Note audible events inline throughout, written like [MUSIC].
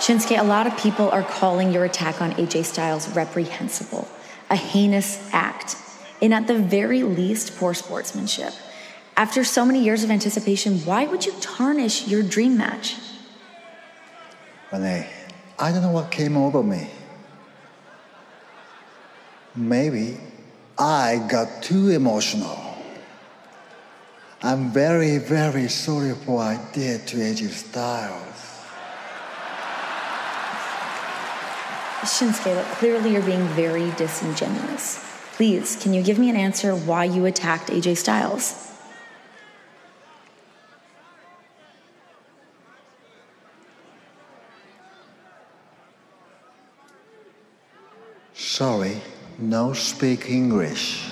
Shinsuke, a lot of people are calling your attack on AJ Styles reprehensible, a heinous act, and at the very least, poor sportsmanship. After so many years of anticipation, why would you tarnish your dream match? Renee, I don't know what came over me. Maybe I got too emotional. I'm very, very sorry for what I did to AJ Styles. Shinsuke, look, clearly you're being very disingenuous. Please, can you give me an answer why you attacked AJ Styles? Sorry, no speak English.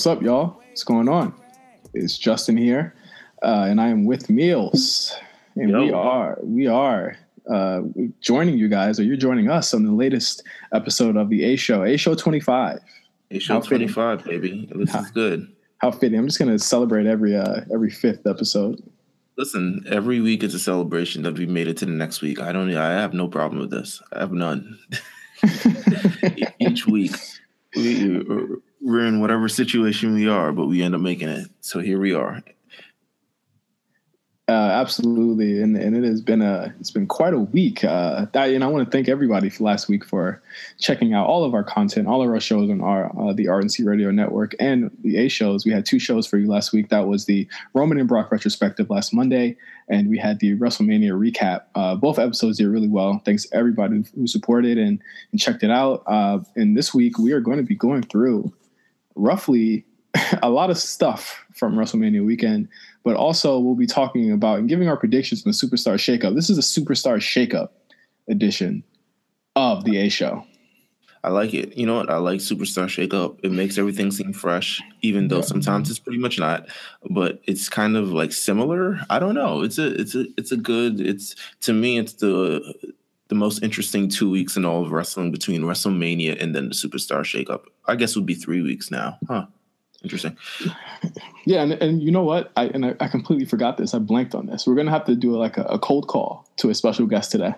What's up, y'all? What's going on? It's Justin here, uh, and I am with Meelz, and we are we are uh, joining you guys, or you're joining us on the latest episode of the A Show, A Show 25. Hey, show How fitting. 25, baby. This is good. How fitting! I'm just gonna celebrate every uh, every fifth episode. Listen, every week is a celebration that we made it to the next week. I don't. I have no problem with this. I have none. [LAUGHS] [LAUGHS] Each week, we, we're in whatever situation we are, but we end up making it. So here we are. Uh, absolutely, and and it has been a it's been quite a week. Uh, and I want to thank everybody for last week for checking out all of our content, all of our shows on our uh, the RNC Radio Network and the A shows. We had two shows for you last week. That was the Roman and Brock retrospective last Monday, and we had the WrestleMania recap. Uh, both episodes did really well. Thanks everybody who supported and, and checked it out. Uh, and this week we are going to be going through roughly [LAUGHS] a lot of stuff from WrestleMania weekend, but also we'll be talking about and giving our predictions on the Superstar Shakeup. This is a Superstar Shakeup edition of the A Show. I like it. You know what? I like Superstar Shakeup. It makes everything seem fresh, even though sometimes it's pretty much not. But it's kind of like similar. I don't know. It's a it's a it's a good. It's to me. It's the the most interesting two weeks in all of wrestling between WrestleMania and then the Superstar Shake Up. I guess it would be three weeks now. Huh. Interesting. Yeah, and, and you know what? I and I, I completely forgot this. I blanked on this. We're gonna have to do like a, a cold call to a special guest today.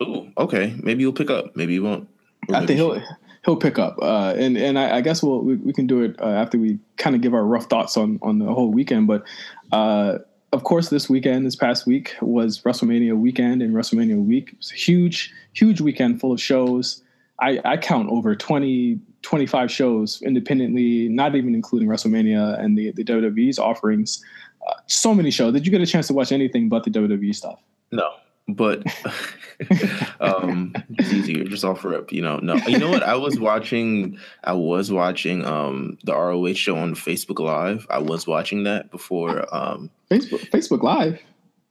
Oh, okay. Maybe you'll pick up. Maybe you won't. Or I think he'll he'll pick up, uh, and and I, I guess we'll we, we can do it uh, after we kind of give our rough thoughts on on the whole weekend. But uh, of course, this weekend, this past week was WrestleMania weekend and WrestleMania week. It was a huge huge weekend full of shows. I, I count over 20, 25 shows independently, not even including WrestleMania and the the WWE's offerings. Uh, so many shows. Did you get a chance to watch anything but the WWE stuff? No, but [LAUGHS] um, it's easier. Just offer up, you know. No, you know what? I was watching. I was watching um the ROH show on Facebook Live. I was watching that before. Um, Facebook Facebook Live,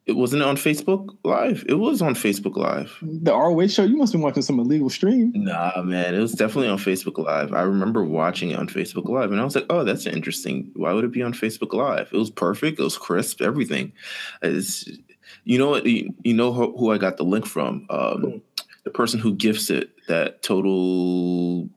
it wasn't on Facebook Live. It was on Facebook Live. the ROH show. You must have been watching some illegal stream. Nah, man, it was definitely on Facebook Live. I remember watching it on Facebook Live, and I was like, "Oh, that's interesting. Why would it be on Facebook Live? It was perfect. It was crisp. Everything. It's, you know what? You, you know who, who I got the link from? Um, the person who gifts it. That Total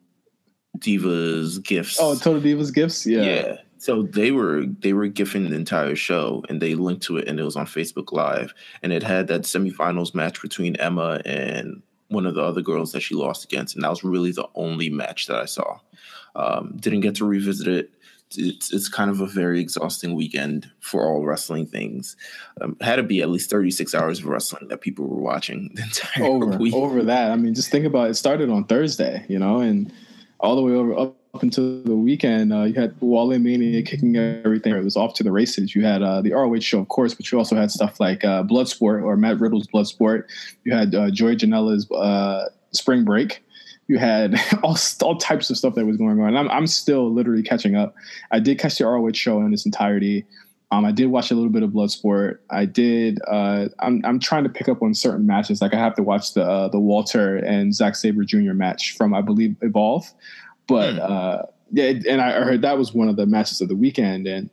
Divas gifts. Oh, Total Divas gifts. Yeah. yeah. So they were they were gifting the entire show, and they linked to it, and it was on Facebook Live, and it had that semifinals match between Emma and one of the other girls that she lost against, and that was really the only match that I saw. Um, didn't get to revisit it. It's, it's kind of a very exhausting weekend for all wrestling things. Um, had to be at least 36 hours of wrestling that people were watching [LAUGHS] the entire Over week. over that. I mean, just think about it. It started on Thursday, you know, and all the way over up until the weekend, uh, you had Wale Mania kicking everything. It was off to the races. You had uh, the ROH show, of course, but you also had stuff like uh, Bloodsport or Matt Riddle's Bloodsport. You had uh, Joey Janela's uh, Spring Break. You had [LAUGHS] all, all types of stuff that was going on. I'm, I'm still literally catching up. I did catch the ROH show in its entirety. Um, I did watch a little bit of Bloodsport. I did. Uh, I'm I'm trying to pick up on certain matches. Like I have to watch the uh, the Walter and Zack Sabre Jr. match from I believe Evolve. But hmm. uh, yeah, and I heard that was one of the matches of the weekend, and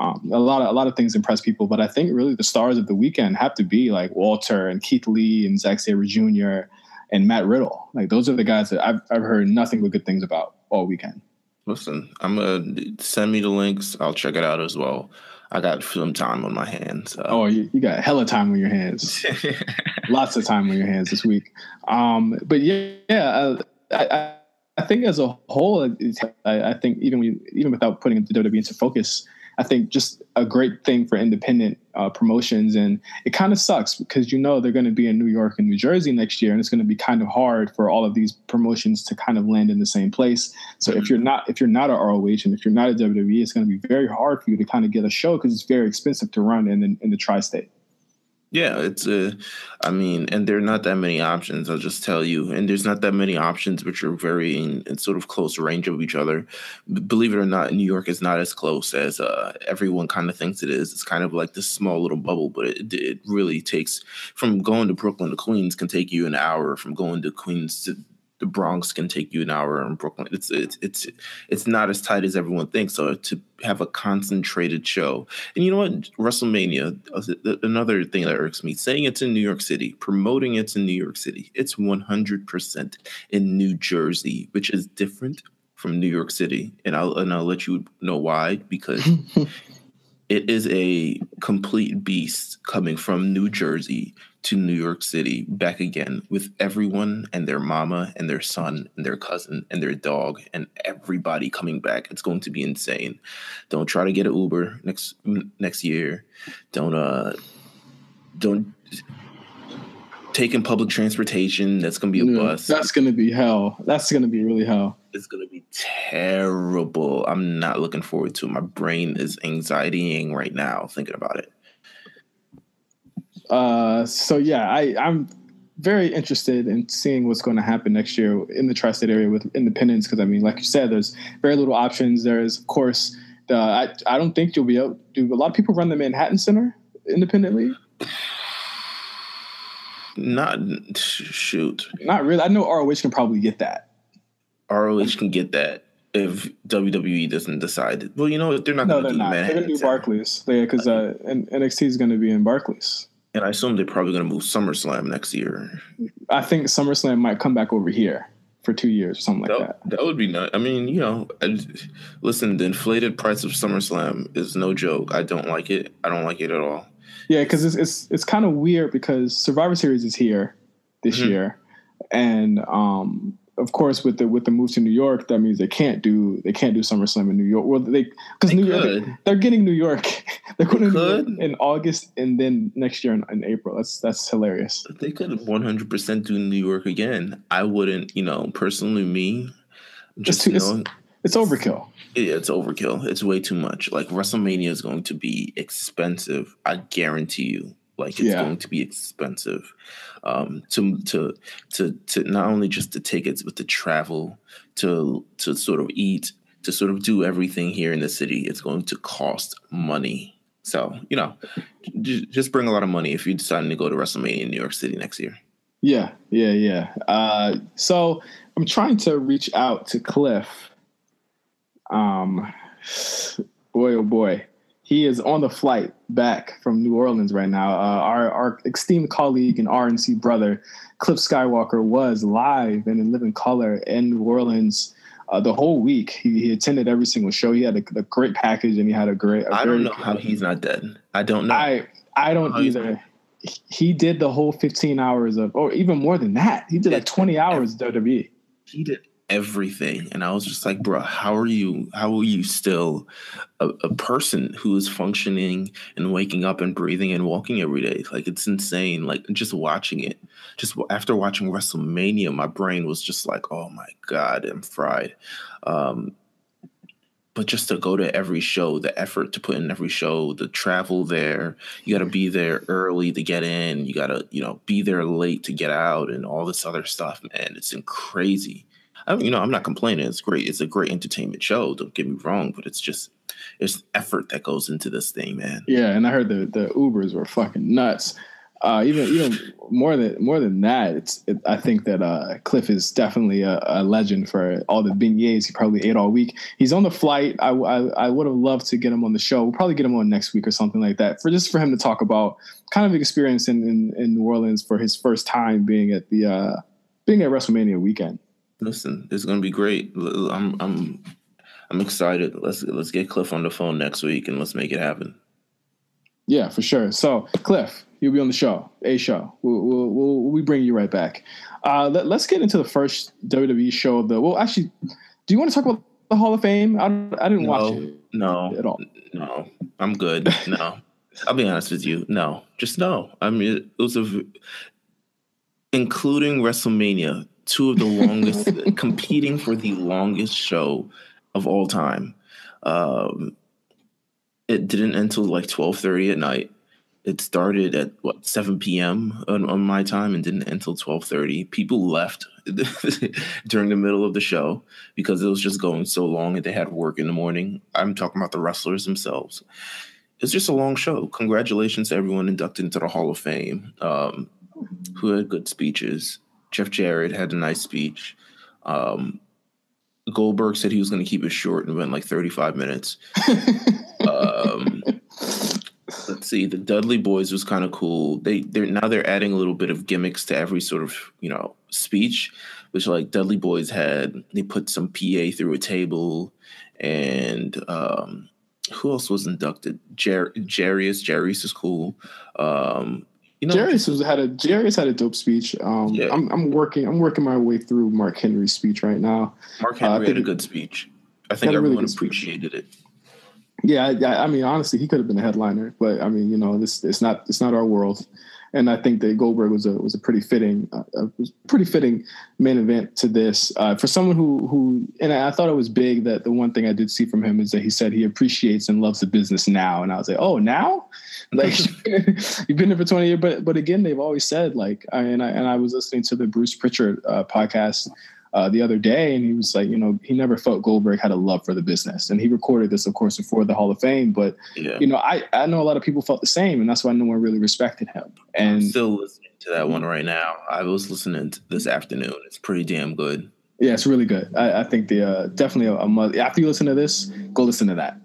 um, a lot of a lot of things impress people. But I think really the stars of the weekend have to be like Walter and Keith Lee and Zack Sabre Jr. and Matt Riddle. Like those are the guys that I've I've heard nothing but good things about all weekend. Listen, I'm gonna send me the links. I'll check it out as well. I got some time on my hands. Uh, oh, you, you, got hella time on your hands. [LAUGHS] Lots of time on your hands this week. Um, but yeah, yeah uh, I, I think as a whole, I, I, think even we, even without putting the WWE into focus, I think just a great thing for independent uh, promotions. And it kind of sucks because you know they're going to be in New York and New Jersey next year, and it's going to be kind of hard for all of these promotions to kind of land in the same place. So mm-hmm. if you're not if you're not a ROH and if you're not a WWE, it's going to be very hard for you to kind of get a show because it's very expensive to run in in, in the tri-state. Yeah, it's a, I mean, and there are not that many options. I'll just tell you, and there's not that many options which are very in, in sort of close range of each other. B- believe it or not, New York is not as close as uh, everyone kind of thinks it is. It's kind of like this small little bubble, but it, it really takes from going to Brooklyn to Queens can take you an hour. From going to Queens to the Bronx can take you an hour in Brooklyn. It's it's it's it's not as tight as everyone thinks. So to have a concentrated show, and you know what, WrestleMania, uh, another thing that irks me, saying it's in New York City, promoting it's in New York City, it's one hundred percent in New Jersey, which is different from New York City, and I'll and I'll let you know why because. [LAUGHS] it is a complete beast coming from New Jersey to New York City back again with everyone and their mama and their son and their cousin and their dog and everybody coming back. It's going to be insane. Don't try to get an Uber next next year. Don't uh don't take in public transportation. That's gonna be a bus. That's gonna be hell. That's gonna be really hell. It's gonna be terrible. I'm not looking forward to it. My brain is anxietying right now thinking about it. Uh, so yeah, I, I'm very interested in seeing what's going to happen next year in the tri-state area with independence. Because I mean, like you said, there's very little options. There is, of course, the, I I don't think you'll be able. Do a lot of people run the Manhattan Center independently? [LAUGHS] Not shoot. Not really. I know ROH can probably get that. ROH can get that if WWE doesn't decide. Well, you know they're not no, going to do not. Manhattan. They're going to do Barclays. because uh, NXT is going to be in Barclays. And I assume they're probably going to move SummerSlam next year. I think SummerSlam might come back over here for two years or something like that. That, that would be nice. I mean, you know, I, listen, the inflated price of SummerSlam is no joke. I don't like it. I don't like it at all. Yeah, because it's it's it's kind of weird because Survivor Series is here this mm-hmm. year, and um, of course, with the with the move to New York, that means they can't do they can't do SummerSlam in New York. Well, they because New York they're getting New York. [LAUGHS] they're going to in August and then next year in, in, April. That's that's hilarious. They could one hundred percent do New York again. I wouldn't, you know, personally me. Just it's, too, it's, it's overkill. Yeah, it's overkill. It's way too much. Like WrestleMania is going to be expensive. I guarantee you. Like it's yeah. going to be expensive um, to to to to not only just the tickets, but the travel, to to sort of eat, to sort of do everything here in the city. It's going to cost money. So you know, j- just bring a lot of money if you're deciding to go to WrestleMania in New York City next year. Yeah, yeah, yeah. Uh, so I'm trying to reach out to Cliff. Um, boy, oh boy he is on the flight back from New Orleans right now. Uh, our, our esteemed colleague and RNC brother, Cliff Skywalker, was live and in living color in New Orleans uh, the whole week. He, he, attended every single show. He had a, a great package and he had a great. I don't know how he's not dead. I don't know. I I don't either. He did the whole 15 hours of, or even more than that. He did like 20 hours WWE. He did everything and i was just like bro how are you how are you still a, a, person who is functioning and waking up and breathing and walking every day like it's insane like just watching it just after watching wrestlemania my brain was just like oh my god i'm fried um but just to go to every show, the effort to put in every show, the travel there, you got to be there early to get in, you got to, you know, be there late to get out, and all this other stuff, man. It's crazy. I you know, I'm not complaining. It's great. It's a great entertainment show. Don't get me wrong, but it's just it's effort that goes into this thing, man. Yeah, and I heard the the Ubers were fucking nuts. Uh, even even more than more than that, it's it, I think that uh, Cliff is definitely a, a, legend for all the beignets he probably ate all week. He's on the flight. I, I, I would have loved to get him on the show. We'll probably get him on next week or something like that for just for him to talk about kind of experience in, in, in New Orleans for his first time being at the uh, being at WrestleMania weekend. Listen, it's gonna be great. I'm I'm I'm excited. Let's let's get Cliff on the phone next week and let's make it happen. Yeah, for sure. So Cliff, you'll be on the show, a show. We'll, we'll, we'll, we bring you right back. Uh, let, us get into the first WWE show. The well, actually, do you want to talk about the Hall of Fame? I, I didn't no, watch it. No, at all. No, I'm good. No, [LAUGHS] I'll be honest with you. No, just no. I mean, it was a, including WrestleMania, two of the longest, competing for the longest show of all time. Um, it didn't end until like 12:30 at night it started at what 7 p.m. On, on, my time and didn't end until 12:30. People left [LAUGHS] during the middle of the show because it was just going so long and they had work in the morning. I'm talking about the wrestlers themselves. It's just a long show. Congratulations to everyone inducted into the Hall of Fame um, who had good speeches. Jeff Jarrett had a nice speech. Um, Goldberg said he was going to keep it short and went like 35 minutes. [LAUGHS] um, let's see the dudley Boyz was kind of cool they they're now they're adding a little bit of gimmicks to every sort of you know speech which like dudley Boyz had they put some pa through a table and um who else was inducted Jer- Jarius Jarius is cool um you know, Jarius was had a Jarius had a dope speech. Um, yeah. I'm, I'm working I'm working my way through Mark Henry's speech right now. Mark Henry uh, had a good speech. I think everyone really appreciated speech. it. Yeah, I, I, mean, honestly, he could have been a headliner, but I mean, you know, this it's not it's not our world, and I think that Goldberg was a was a pretty fitting uh, a pretty fitting main event to this uh, for someone who who and I, thought it was big that the one thing I did see from him is that he said he appreciates and loves the business now, and I was like, oh, now, [LAUGHS] like you've been there for twenty years, but but again, they've always said like, I, and I and I was listening to the Bruce Pritchard uh, podcast uh, the other day, and he was like, you know, he never felt Goldberg had a love for the business, and he recorded this, of course, before the Hall of Fame. But yeah. you know, I I know a lot of people felt the same, and that's why no one really respected him. And I'm still listening to that one right now. I was listening to this afternoon. It's pretty damn good. Yeah, it's really good. I, I think the uh, definitely a, a after you listen to this, go listen to that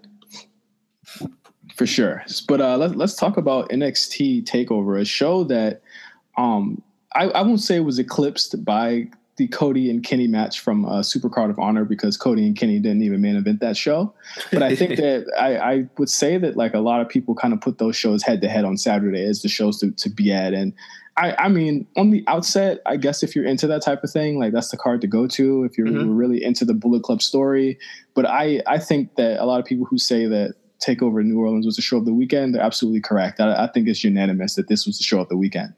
for sure. But uh, let, let's talk about NXT Takeover, a show that um, I, I won't say was eclipsed by the Cody and Kenny match from uh, Supercard of Honor because Cody and Kenny didn't even main event that show. But I think [LAUGHS] that I, I, would say that like a lot of people kind of put those shows head to head on Saturday as the shows to, to be at. And I, I mean, on the outset, I guess if you're into that type of thing, like that's the card to go to if you're mm-hmm. really into the Bullet Club story. But I, I think that a lot of people who say that Takeover in New Orleans was a show of the weekend, they're absolutely correct. I, I think it's unanimous that this was the show of the weekend.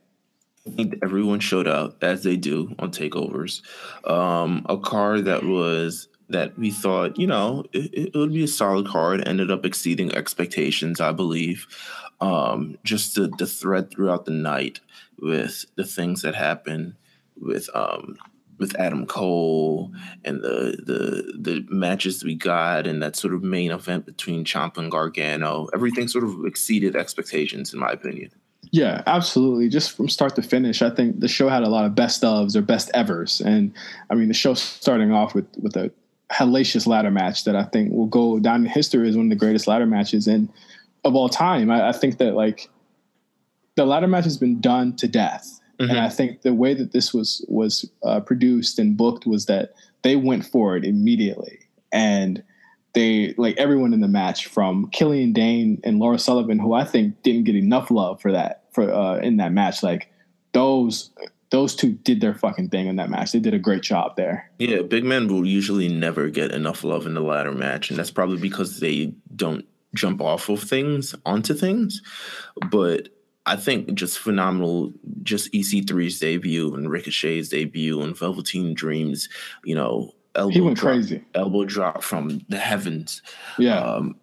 I think everyone showed up as they do on takeovers. Um, a card that was that we thought, you know, it, it, would be a solid card. Ended up exceeding expectations, I believe. Um, just the, the thread throughout the night with the things that happened with um, with Adam Cole and the the the matches we got and that sort of main event between Ciampa and Gargano. Everything sort of exceeded expectations, in my opinion. Yeah, absolutely. Just from start to finish, I think the show had a lot of best ofs or best evers, and I mean the show starting off with with a hellacious ladder match that I think will go down in history as one of the greatest ladder matches in of all time. I, I think that like the ladder match has been done to death, mm-hmm. and I think the way that this was was uh, produced and booked was that they went for it immediately and they like everyone in the match from Killian Dain and Lars Sullivan, who I think didn't get enough love for that for uh, in that match. Like those those two did their fucking thing in that match. They did a great job there. Yeah, big men will usually never get enough love in the ladder match, and that's probably because they don't jump off of things onto things. But I think just phenomenal, just EC3's debut and Ricochet's debut and Velveteen Dreams, you know, elbow he went drop, crazy. elbow drop from the heavens. Yeah. Um,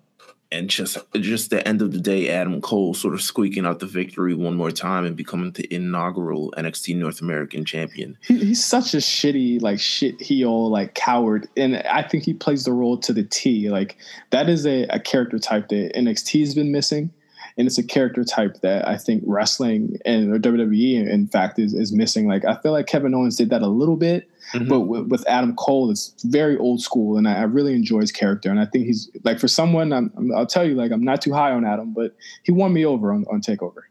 and just just the end of the day, Adam Cole sort of squeaking out the victory one more time and becoming the inaugural NXT North American champion. he, he's such a shitty, like shit heel, like coward, and I think he plays the role to the T. Like that is a, a character type that NXT's been missing, and it's a character type that I think wrestling and or WWE, in fact, is is missing. Like I feel like Kevin Owens did that a little bit, Mhm. but with, with Adam Cole, it's very old school, and I, I really enjoy his character. And I think he's like for someone, I'm, I'm- I'll tell you, like I'm not too high on Adam, but he won me over on, on Takeover.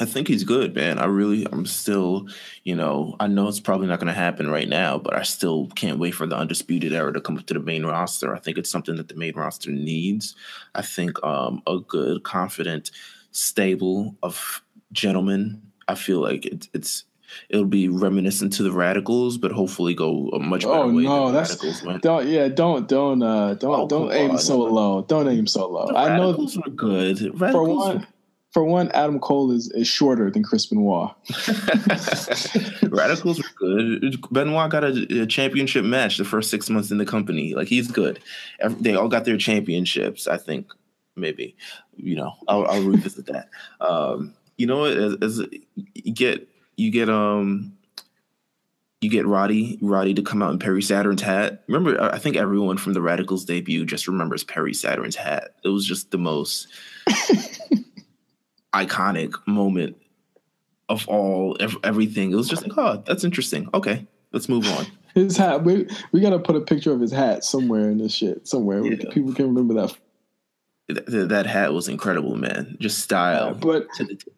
I think he's good, man. I really, I'm still, you know, I know it's probably not going to happen right now, but I still can't wait for the undisputed era to come up to the main roster. I think it's something that the main roster needs. I think um, a good, confident stable of gentlemen. I feel like it's it's it'll be reminiscent to the Radicalz, but hopefully go a much better Oh way no, than that's Radicalz went. don't yeah don't don't uh don't Oh, don't aim on. so low don't aim so low. The I know Radicalz were good. for Radicalz one for one Adam Cole is, is shorter than Chris Benoit. [LAUGHS] [LAUGHS] Radicalz were good. Benoit got a, a championship match the first six months in the company. Like he's good. Ev- They all got their championships. I think maybe you know I'll, I'll revisit that. Um, you know what? As, as you get you get um you get Roddy Roddy to come out in Perry Saturn's hat. Remember, I think everyone from the Radicalz debut just remembers Perry Saturn's hat. It was just the most [LAUGHS] iconic moment of all ev- everything. It was just like, oh, that's interesting. Okay, let's move on. [LAUGHS] His hat we we gotta put a picture of his hat somewhere in this shit somewhere. We- Yeah. People can remember that. Th- th- that hat was incredible, man. Just style. But to the t-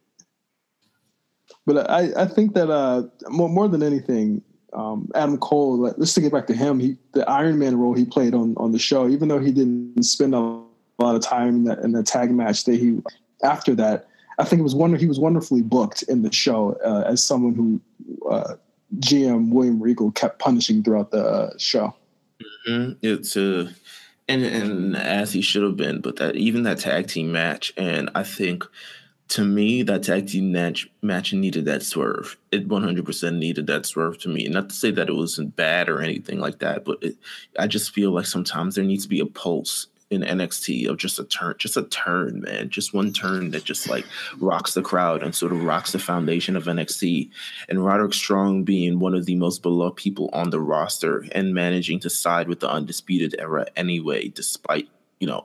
but I I think that uh more more than anything. Um, Adam Cole, like, let's take it back to him. He, the Iron Man role he played on, on the show, even though he didn't spend a lot of time in that in the tag match that he after that, I think it was wonder he was wonderfully booked in the show uh, as someone who uh, GM William Regal kept punishing throughout the uh, show. Mhm. It's uh, and and as he should have been, but that even that tag team match, and I think to me that tag team match match needed that swerve. It one hundred percent needed that swerve to me. Not to say that it wasn't bad or anything like that, but it, I just feel like sometimes there needs to be a pulse in NXT of just a turn, just a turn, man, just one turn that just like rocks the crowd and sort of rocks the foundation of NXT. And Roderick Strong being one of the most beloved people on the roster and managing to side with the undisputed era anyway, despite you know,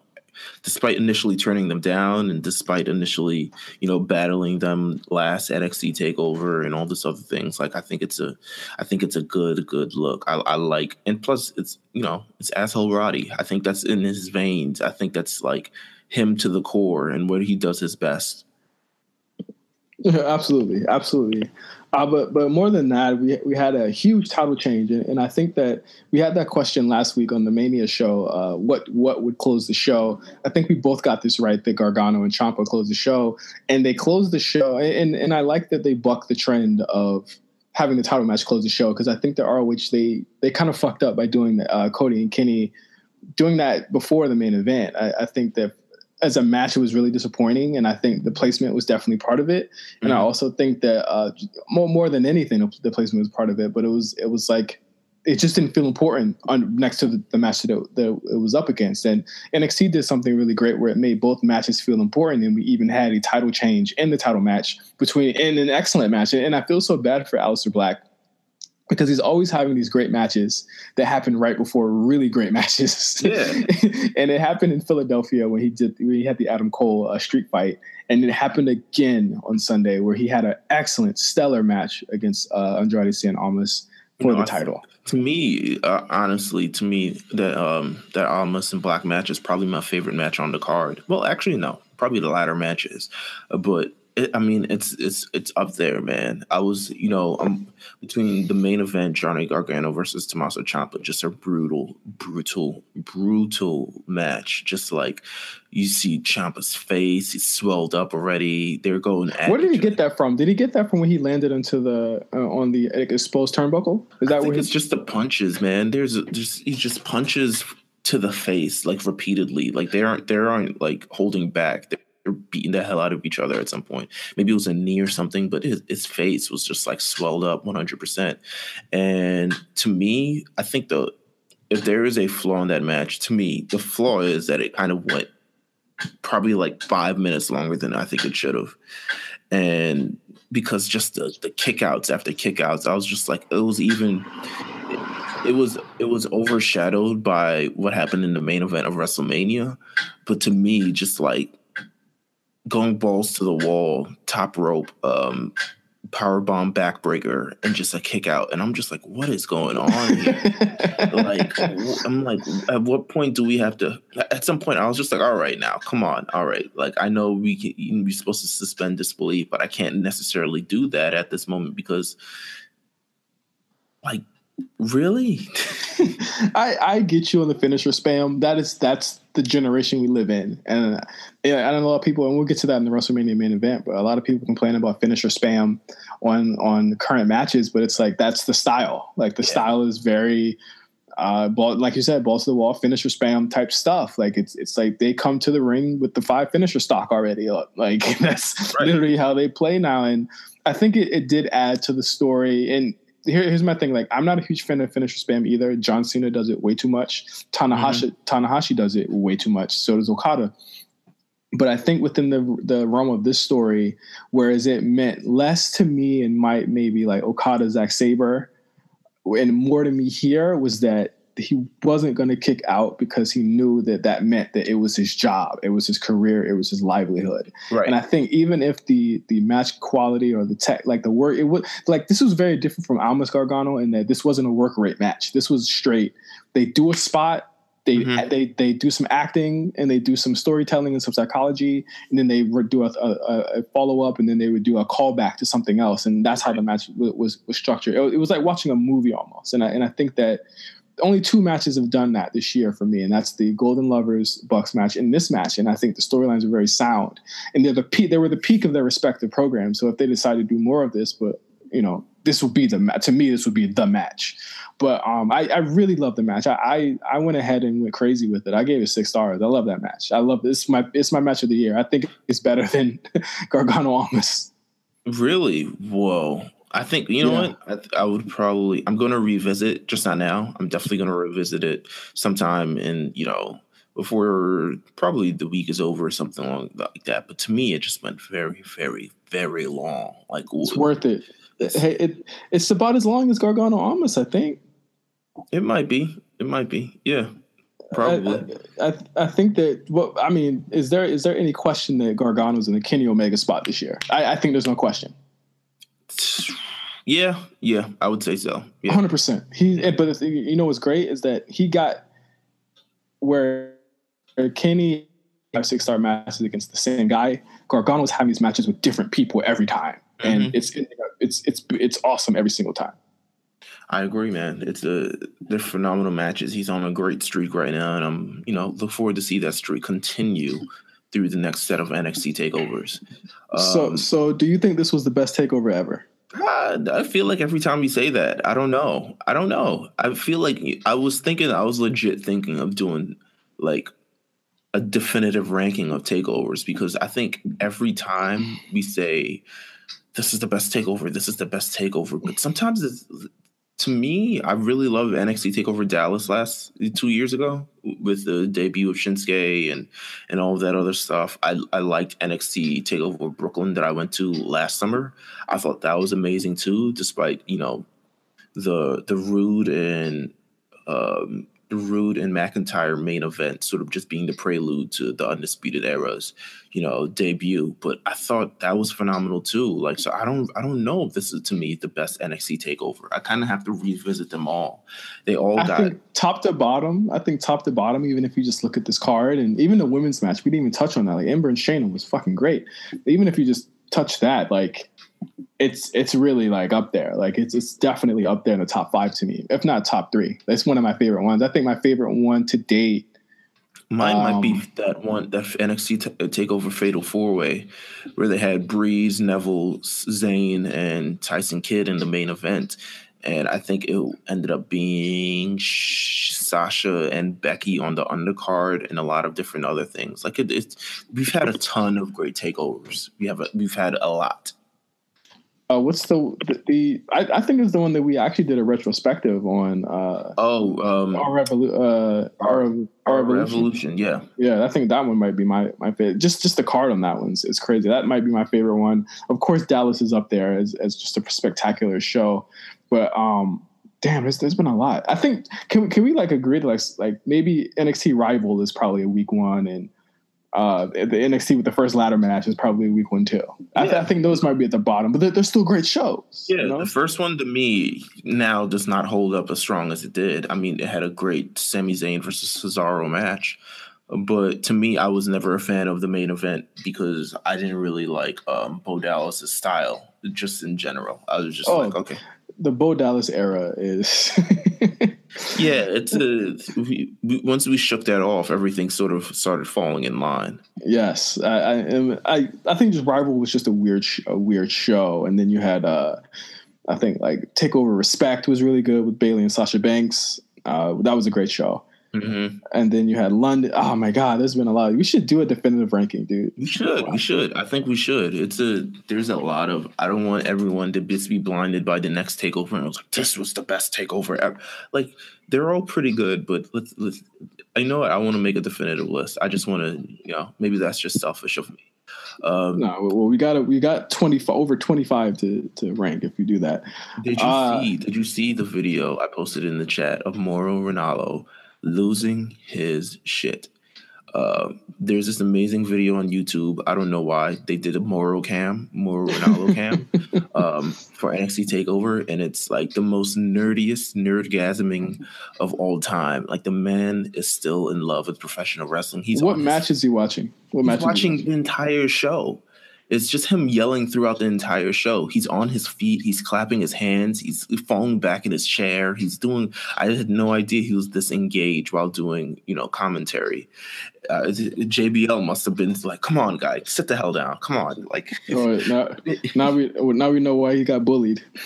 despite initially turning them down and despite initially you know battling them last NXT takeover and all this other things. Like I think it's a, I think it's a good good look. I, I like and plus it's you know it's asshole Roddy. I think that's in his veins. I think that's like him to the core and what he does his best. Yeah, [LAUGHS] absolutely, absolutely. Uh, but but more than that, we we had a huge title change, and, and I think that we had that question last week on the Mania show. Uh, what what would close the show? I think we both got this right. That Gargano and Ciampa closed the show, and they closed the show. And and I like that they bucked the trend of having the title match close the show because I think the ROH they they kind of fucked up by doing uh, Cody and Kenny doing that before the main event. I, I think that as a match, it was really disappointing, and I think the placement was definitely part of it. And I Mhm. also think that uh, more more than anything, the placement was part of it. But it was it was like it just didn't feel important on next to the, the match that it, that it was up against. And NXT did something really great where it made both matches feel important, and we even had a title change in the title match between in an excellent match. And, and I feel so bad for Aleister Black because he's always having these great matches that happen right before really great [LAUGHS] matches. Yeah. and it happened in Philadelphia when he did when he had the Adam Cole uh, street fight, and it happened again on Sunday where he had an excellent, stellar match against uh, Andrade Cien Almas for You know, the title. To me, uh, honestly, to me, that um that Almas and Black match is probably my favorite match on the card. Well, actually, no, probably the latter matches, uh, but. It, I mean, it's it's it's up there, man. I was, you know, um, between the main event, Johnny Gargano versus Tommaso Ciampa, just a brutal, brutal, brutal match. Just like you see Ciampa's face, he's swelled up already. They're going. At Where did he get that from? Did he get that from when he landed into the uh, on the exposed turnbuckle? Is I that think where it's just the punches, man. There's just he just punches to the face like repeatedly. Like they aren't they aren't like holding back. They're beating the hell out of each other at some point. Maybe it was a knee or something, but his, his face was just like swelled up 100. percent And to me, I think the if there is a flaw in that match, to me, the flaw is that it kind of went probably like five minutes longer than I think it should have. And because just the, the kickouts after kickouts, I was just like, it was even it was it was overshadowed by what happened in the main event of WrestleMania. But to me, just like going balls to the wall, top rope, um, power bomb backbreaker and just a kick out. And i'm just like what is going on here? [LAUGHS] Like i'm like at what point do we have to at some point i was just like all right now come on all right. Like i know we can we're supposed to suspend disbelief but i can't necessarily do that at this moment because like really [LAUGHS] I, I get you on the finisher spam. That is that's the generation we live in, and yeah, I don't know a lot of people, and we'll get to that in the WrestleMania main event. But a lot of people complain about finisher spam on on current matches, but it's like that's the style. Like the yeah. style is very, uh, ball, like you said, balls to the wall, finisher spam type stuff. Like it's it's like they come to the ring with the five finisher stock already. [LAUGHS] Like that's right. literally how they play now, and I think it, it did add to the story and here, here's my thing. Like, I'm not a huge fan of finisher spam either. John Cena does it way too much. Tanahashi mm-hmm. Tanahashi does it way too much. So does Okada. But I think within the the realm of this story, whereas it meant less to me and might maybe like Okada, Zack Sabre, and more to me here was that he wasn't going to kick out because he knew that that meant that it was his job, it was his career, it was his livelihood. Right. And I think even if the the match quality or the tech, like the work, it was like this was very different from Almas Gargano in that this wasn't a work rate match. This was straight. They do a spot. They, mm-hmm. they they do some acting and they do some storytelling and some psychology and then they would do a, a, a follow up and then they would do a callback to something else and that's how the match was was structured. It, it was like watching a movie almost and I, and I think that only two matches have done that this year for me, and that's the Golden Lovers Bucks match and this match. And I think the storylines are very sound, and they're the peak. They were the peak of their respective programs. So if they decide to do more of this, but you know, this would be the to me this would be the match. But um, I, I really love the match. I, I, I went ahead and went crazy with it. I gave it six stars. I love that match. I love this. My it's my match of the year. I think it's better than [LAUGHS] Gargano Almas. Really? Whoa. I think you know yeah. what I, I, would probably I'm going to revisit just not now. I'm definitely going to revisit it sometime in you know before probably the week is over or something like that. But to me, it just went very, very, very long. Like it's worth it. Hey, it it's about as long as Gargano Almas, I think. It might be. It might be. Yeah. Probably. I, I, I think that. Well, I mean, is there is there any question that Gargano's in the Kenny Omega spot this year? I, I think there's no question. [LAUGHS] Yeah, yeah, I would say so. Hundred percent. He, eh, but you know what's great is that he got where Kenny have six star matches against the same guy. Gargano was having these matches with different people every time, and mm-hmm. it's it's it's it's awesome every single time. I agree, man. It's a they're phenomenal matches. He's on a great streak right now, and I'm you know look forward to see that streak continue through the next set of NXT takeovers. Um, so, so do you think this was the best takeover ever? I feel like every time you say that, I don't know. I don't know. I feel like I was thinking, I was legit thinking of doing like a definitive ranking of takeovers because I think every time we say this is the best takeover, this is the best takeover, but sometimes it's to me, I really love NXT Takeover Dallas last two years ago with the debut of Shinsuke and and all that other stuff. I I liked NXT Takeover Brooklyn that I went to last summer. I thought that was amazing too, despite you know the the Roode and um, the Roode and McIntyre main event sort of just being the prelude to the Undisputed Era's, you know, debut. But I thought that was phenomenal too. Like, so I don't, I don't know if this is to me the best NXT takeover. I kind of have to revisit them all. They all I got top to bottom. I think top to bottom. Even if you just look at this card and even the women's match, we didn't even touch on that. Like Ember and Shayna was fucking great. Even if you just touch that, like it's it's really like up there. Like it's it's definitely up there in the top five to me, if not top three. That's one of my favorite ones. I think my favorite one to date. Mine um, might be um, that one that NXT t- uh, Takeover Fatal Four Way, where they had Breeze, Neville, Zayn, and Tyson Kidd in the main event, and I think it ended up being Sasha and Becky on the undercard and a lot of different other things. Like it, it's we've had a ton of great takeovers. We have a, we've had a lot. Uh, what's the the, the I, I think it's the one that we actually did a retrospective on. Uh, Oh, um, our revolu- uh, our, our our revolution. Revolution. Yeah. Yeah, I think that one might be my my favorite. Just just the card on that one's is crazy. That might be my favorite one. Of course, Dallas is up there as as just a spectacular show. But um, damn, there's there's been a lot. I think can we- can we like agree to like like maybe NXT Rival is probably a week one and. Uh, the NXT with the first ladder match is probably week one too. I, th- I think those might be at the bottom, but they're, they're still great shows. Yeah, you know? the first one to me now does not hold up as strong as it did. I mean, it had a great Sami Zayn versus Cesaro match, but to me, I was never a fan of the main event because I didn't really like um, Bo Dallas' style, just in general. I was just Oh. like, okay, the Bo Dallas era is [LAUGHS] yeah, it's a. We, we, once we shook that off, everything sort of started falling in line. Yes, I, I. I I think just Rival was just a weird sh- a weird show, and then you had uh, I think like Takeover Respect was really good with Bayley and Sasha Banks. Uh, that was a great show, hmm and then you had London. Oh my God, there's been a lot. We should do a definitive ranking, dude. We should. We should. I think we should. It's a. There's a lot of. I don't want everyone to just be blinded by the next takeover. And I was like, this was the best takeover ever. Like they're all pretty good, but let's. let's I know I want to make a definitive list. I just want to. You know, maybe that's just selfish of me. Um, No, well, we got we got twenty over twenty five to to rank if you do that. Did you Uh, see? Did you see the video I posted in the chat of Mauro Ranallo losing his shit? Uh, there's this amazing video on YouTube. I don't know why they did a Mauro cam, Mauro Ranallo cam, [LAUGHS] um, for NXT Takeover, and it's like the most nerdiest nerdgasming of all time. Like the man is still in love with professional wrestling. He's what his- match is he watching? What match? He watching the entire show. It's just him yelling throughout the entire show. He's on his feet. He's clapping his hands. He's falling back in his chair. He's doing. I had no idea he was this engaged while doing, you know, commentary. Uh, JBL must have been like, "Come on, guy, sit the hell down. Come on." Like, now, now we now we know why he got bullied. [LAUGHS]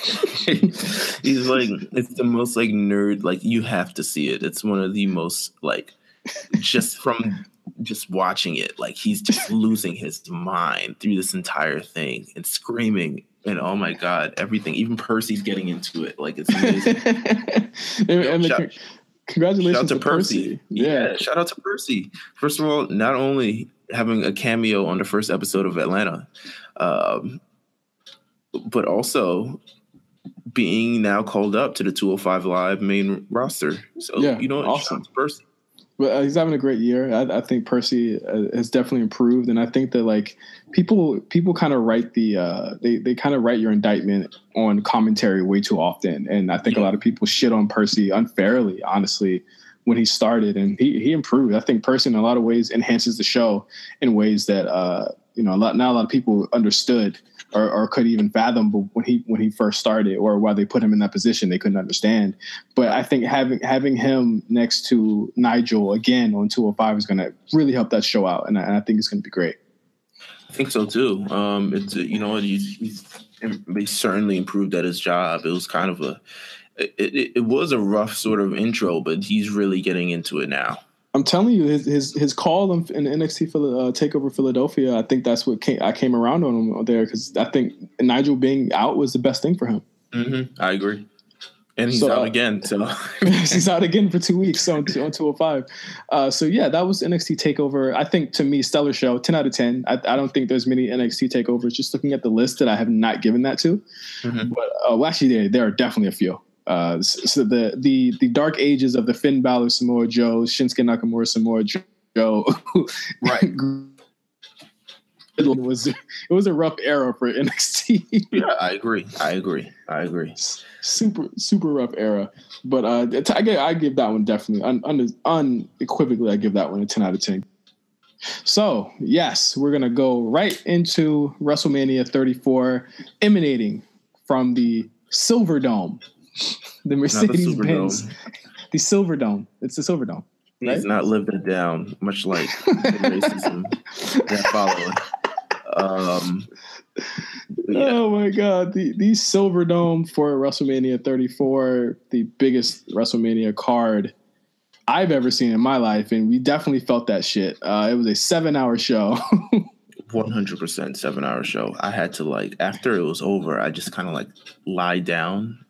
he's like, it's the most like nerd. Like, you have to see it. It's one of the most like, just from just watching it, like he's just [LAUGHS] losing his mind through this entire thing and screaming. And oh my god, everything. Even Percy's getting into it. Like it's amazing. [LAUGHS] and, and Shout- con- congratulations Shout out to to Percy. Percy. Yeah. shout out to Percy. First of all, not only having a cameo on the first episode of Atlanta, um, but also being now called up to the 205 Live main roster. So Yeah, you know, awesome. shout out to Percy. But uh, he's having a great year. I, I think Percy uh, has definitely improved, and I think that like people people kind of write the uh, they they kind of write your indictment on commentary way too often, and I think a lot of people shit on Percy unfairly, honestly, when he started, and he he improved. I think Percy in a lot of ways enhances the show in ways that uh, you know a lot not a lot of people understood or, or could even fathom when he when he first started or why they put him in that position they couldn't understand but i think having having him next to nigel again on 205 is going to really help that show out and I, and I think it's going to be great I think so too. Um, it's you know he's, he's he certainly improved at his job. It was kind of a it, it, it was a rough sort of intro, but he's really getting into it now. I'm telling you his his, his call in, nxt uh, takeover philadelphia i think that's what came, i came around on him there because i think nigel being out was the best thing for him hmm I agree, and he's So, out uh, again. So [LAUGHS] he's out again for two weeks on, on 205. Uh, so yeah, that was NXT Takeover. I think to me, stellar show, 10 out of 10. I, I don't think there's many NXT Takeovers. Just looking at the list that I have not given that to, Mhm. but uh, well, actually, there there are definitely a few. Uh, so the the the dark ages of the Finn Balor Samoa Joe, Shinsuke Nakamura Samoa Joe, [LAUGHS] right, it was it was a rough era for NXT. yeah, I agree. I agree. I agree. super super rough era. But uh, I give I give that one definitely un, un, unequivocally I give that one a ten out of ten. So yes, we're gonna go right into WrestleMania 34, emanating from the Silver Dome, [LAUGHS] the Mercedes Benz, the Silver Dome. It's the Silver Dome. He's not lived it down, much like [LAUGHS] the racism that followed. Um, yeah, Oh my God! The the Silver Dome for WrestleMania 34, the biggest WrestleMania card I've ever seen in my life, and we definitely felt that shit. Uh, it was a seven-hour show. [LAUGHS] One hundred percent seven hour show. I had to like after it was over, I just kind of like lie down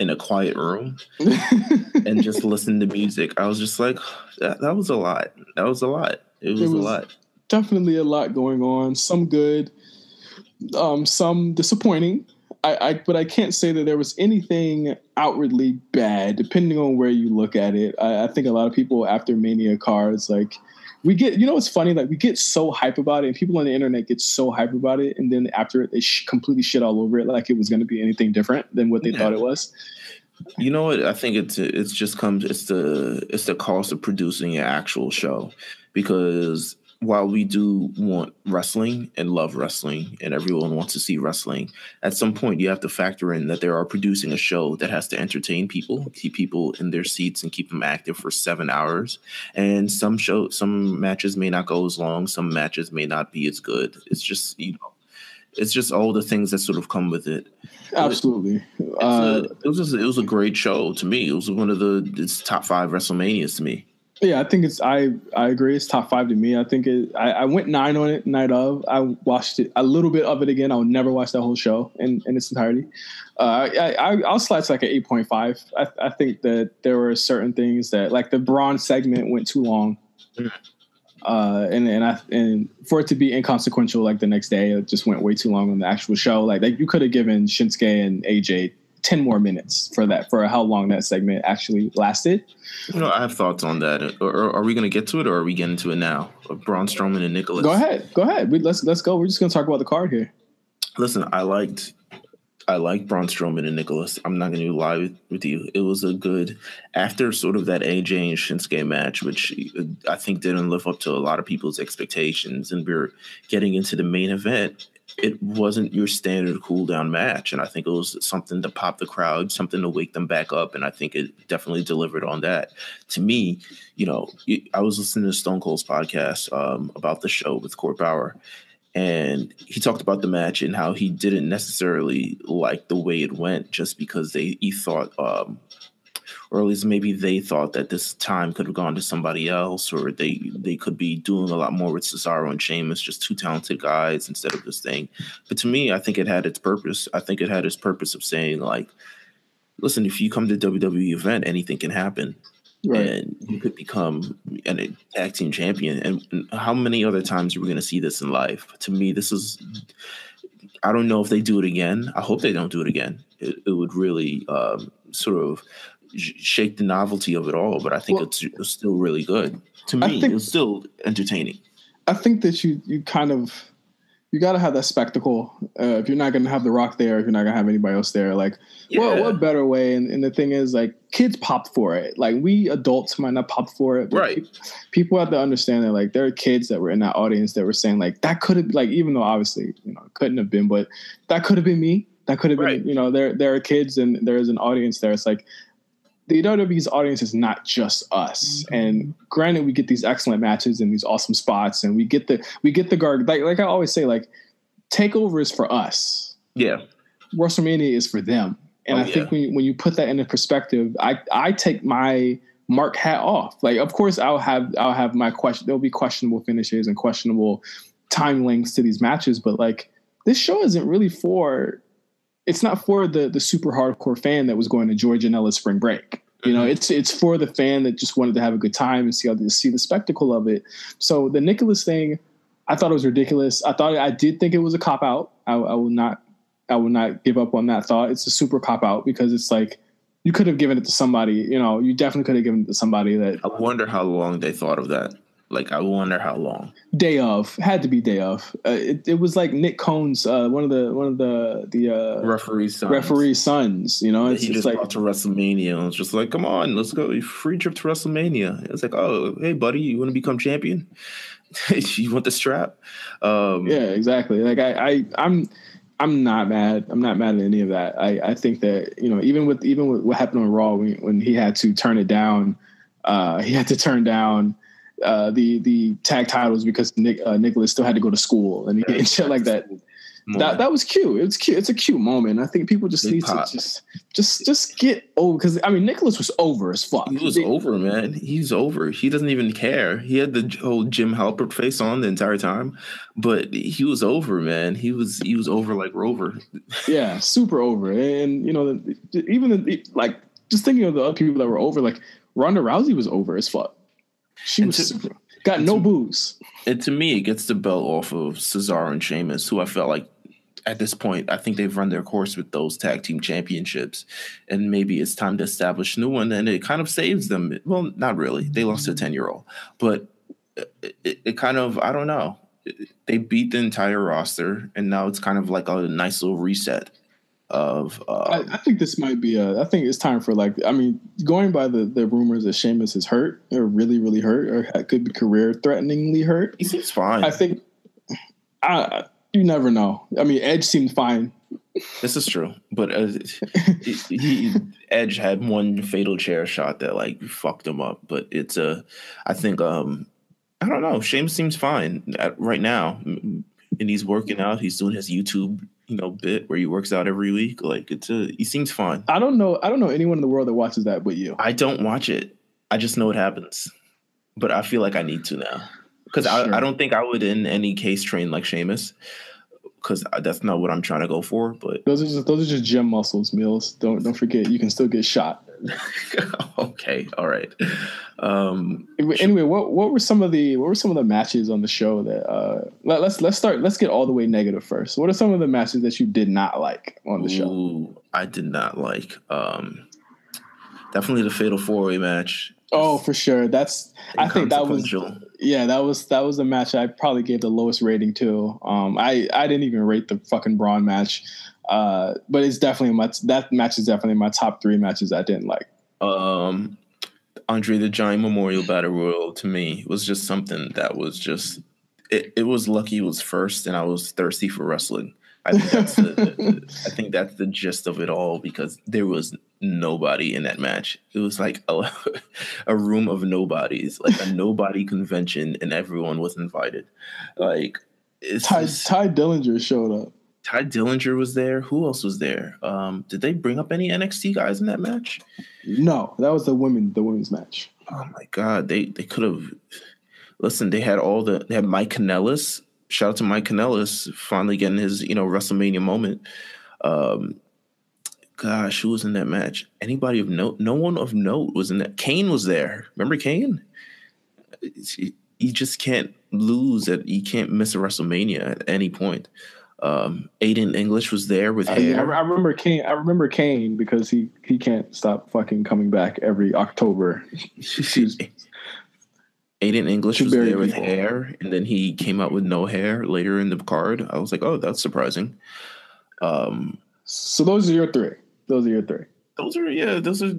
in a quiet room [LAUGHS] and just listen to music. I was just like, that, that was a lot. That was a lot. It was, It was- a lot. definitely a lot going on. Some good, um, some disappointing. I, I but I can't say that there was anything outwardly bad, depending on where you look at it. I, I think a lot of people after Mania cards, like we get, you know, it's funny, like we get so hype about it, and people on the internet get so hype about it, and then after it, they sh- completely shit all over it, like it was going to be anything different than what they Yeah. thought it was. You know what? I think it's it's just comes it's the it's the cost of producing your actual show because while we do want wrestling and love wrestling and everyone wants to see wrestling, at some point you have to factor in that they are producing a show that has to entertain people, keep people in their seats and keep them active for seven hours. And some show some matches may not go as long, some matches may not be as good. It's just you know it's just all the things that sort of come with it. Absolutely. Uh, a, it was just, it was a great show to me. It was one of the it's top five WrestleManias to me. Yeah, I think it's I I agree. It's top five to me. I think it. I, I went nine on it night of. I watched it a little bit of it again. I would never watch that whole show in, in its entirety. Uh, I, I I'll slide to like an eight point five. I, I think that there were certain things that like the Braun's segment went too long. Mhm. Uh, and and I and for it to be inconsequential like the next day, it just went way too long on the actual show. Like, like you could have given Shinsuke and AJ ten more minutes for that for how long that segment actually lasted. You know, I have thoughts on that. Or, or are we going to get to it, or are we getting to it now? Braun Strowman and Nicholas. Go ahead, go ahead. We, let's let's go. We're just gonna talk about the card here. Listen, I liked I liked Braun Strowman and Nicholas. I'm not going to lie with, with you. It was a good after sort of that AJ and Shinsuke match, which uh, I think didn't live up to a lot of people's expectations, and we're getting into the main event. It wasn't your standard cool down match, and I think it was something to pop the crowd, something to wake them back up, and I think it definitely delivered on that. To me, you know, I was listening to Stone Cold's podcast um, about the show with Court Bauer, and he talked about the match and how he didn't necessarily like the way it went just because they he thought um or at least maybe they thought that this time could have gone to somebody else or they they could be doing a lot more with Cesaro and Sheamus just two talented guys instead of this thing but to me I think it had its purpose I think it had its purpose of saying like listen if you come to WWE event anything can happen and you could become an, tag team champion. And, how many other times are we going to see this in life? To me, this is. I don't know if they do it again. I hope they don't do it again. It, it would really um, sort of shake the novelty of it all. But I think Well- it's, it's still really good. To I me, think- it's still entertaining. I think that you you kind of you got to have that spectacle. Uh, if you're not going to have the Rock there, if you're not going to have anybody else there, like what Yeah. what better way? And, and the thing is, like kids popped for it. Like we adults might not pop for it, but Right. pe- people have to understand that like there are kids that were in that audience that were saying like that could have like even though obviously you know it couldn't have been, but that could have been me. That could have Right. been you know there there are kids and there is an audience there. It's like the WWE's audience is not just us. Mm-hmm. And granted, we get these excellent matches and these awesome spots, and we get the we get the guard. Like like I always say, like Takeover is for us. Yeah. WrestleMania is for them. And Oh, I think when you, when you put that into perspective, I I take my mark hat off. Like of course I'll have I'll have my question. There'll be questionable finishes and questionable time lengths to these matches, but like this show isn't really for. It's not for the the super hardcore fan that was going to Georgia and Ellis spring break. You know, Mhm. it's it's for the fan that just wanted to have a good time and see how see the spectacle of it. So the Nicholas thing, I thought it was ridiculous. I thought I did think it was a cop out. I, I will not I will not give up on that thought. It's a super cop out because it's like you could have given it to somebody. You know, you definitely could have given it to somebody that I wonder how long they thought of that. Like, I wonder how long. day of had to be day of. Uh, it, it was like Nick Cone's uh, one of the one of the the uh, Referee sons. referee sons. You know, He it's just just like brought to WrestleMania and was just like, come on, let's go. Free trip to WrestleMania. It's like, oh, hey, buddy, you want to become champion? [LAUGHS] you want the strap? Um, yeah, exactly. Like I, I I'm I'm not mad. I'm not mad at any of that. I, I think that you know even with even with what happened on Raw when, when he had to turn it down, uh, he had to turn down uh, the the tag titles because Nick uh, Nicholas still had to go to school and, and shit like that. that that was cute. It was cute. It's a cute moment. I think people just Big need pop. to just just just get over because I mean Nicholas was over as fuck. He was They- over, man. He's over. He doesn't even care. He had the whole Jim Halpert face on the entire time, but he was over, man. He was he was over like Rover. Yeah, super over. And you know, even the, like just thinking of the other people that were over, like Ronda Rousey was over as fuck. She And was to-. Got no booze. And to me, it gets the belt off of Cesaro and Sheamus, who I felt like at this point, I think they've run their course with those tag team championships. And maybe it's time to establish a new one. And it kind of saves them. Well, not really. They lost to a mm-hmm. 10 year old, but it, it kind of, I don't know. They beat the entire roster, and now it's kind of like a nice little reset of. I, Uh, I think this might be a. I think it's time for like. I mean, going by the the rumors that Sheamus is hurt or really really hurt or could be career threateningly hurt. he seems fine. I think. I you never know. I mean, Edge seemed fine. This is true, but uh, he, Edge had one fatal chair shot that like fucked him up. But it's a, uh, I think um, I don't know. Shane seems fine at, right now, and he's working out. He's doing his YouTube, you know, bit where he works out every week. Like it's a, he seems fine. I don't know. I don't know anyone in the world that watches that but you. I don't watch it. I just know it happens, but I feel like I need to now because Sure. I, I don't think I would in any case train like Sheamus because that's not what I'm trying to go for. But Those are just those are just gym muscles, Meelz. Don't don't forget you can still get shot. [LAUGHS] okay, all right. Um, Anyway, what what were some of the what were some of the matches on the show that uh let, let's let's start let's get all the way negative first. What are some of the matches that you did not like on the show? Ooh, I did not like. Um, definitely the fatal four way match. Oh, for sure. That's I think that was yeah, that was that was the match I probably gave the lowest rating to. Um I I didn't even rate the fucking Braun match. Uh but it's definitely my that match is definitely my top 3 matches I didn't like. um Andre the Giant Memorial Battle Royal to me was just something that was just it, it was lucky it was first and I was thirsty for wrestling. I think that's the, I think that's the gist of it all because there was nobody in that match. It was like a, [LAUGHS] a room of nobodies, like a nobody convention, and everyone was invited. Like it's Ty just- Tye Dillinger showed up. Tye Dillinger was there. Who else was there? Um, did they bring up any NXT guys in that match? No, that was the women the women's match. Oh my god, they they could have. Listen, they had all the they had Mike Kanellis. Shout out to Mike Kanellis finally getting his you know WrestleMania moment. Um, gosh, who was in that match? Anybody of note? No one of note was in that. Kane was there. Remember Kane? You just can't lose at. You can't miss a WrestleMania at any point. Um, Aiden English was there with I, I, hair. I remember Kane. I remember Kane because he he can't stop fucking coming back every October. [LAUGHS] Aiden English was there with people. hair, and then he came out with no hair later in the card. I was like, oh, that's surprising. Um, So those are your three. Those are your three. those are yeah, those are.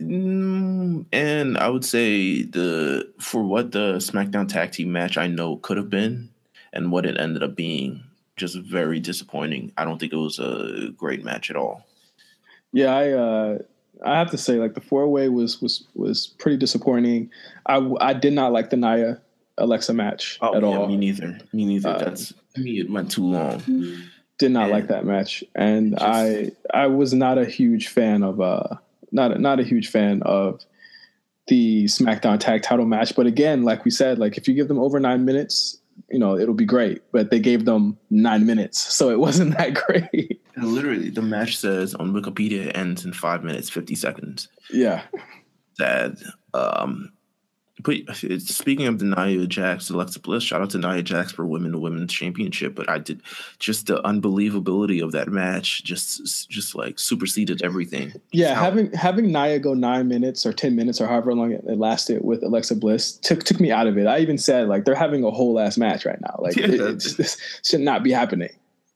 Mm, and I would say the for what the SmackDown tag team match I know could have been, and what it ended up being, just very disappointing. I don't think it was a great match at all. Yeah, I uh, I have to say like the four way was was was pretty disappointing. I I did not like the Nia Alexa match Oh, at yeah, all. me neither. Me neither. Uh, That's to me. It went too long. did not Yeah. like that match, and Just- I I was not a huge fan of uh not a, not a huge fan of the SmackDown Tag Title match. But again, like we said, like if you give them over nine minutes, you know it'll be great. But they gave them nine minutes, so it wasn't [LAUGHS] that great. Literally, the match says on Wikipedia it ends in five minutes fifty seconds. yeah, Sad. Um, but speaking of the Nia Jax, Alexa Bliss, shout out to Nia Jax for Women to Women's Championship. But I did just the unbelievability of that match, just just like superseded everything. yeah. How- Having having Nia go nine minutes or ten minutes or however long it, it lasted with Alexa Bliss took took me out of it. I even said like they're having a whole ass match right now. Like [LAUGHS] Yeah. it, it's- this should not be happening.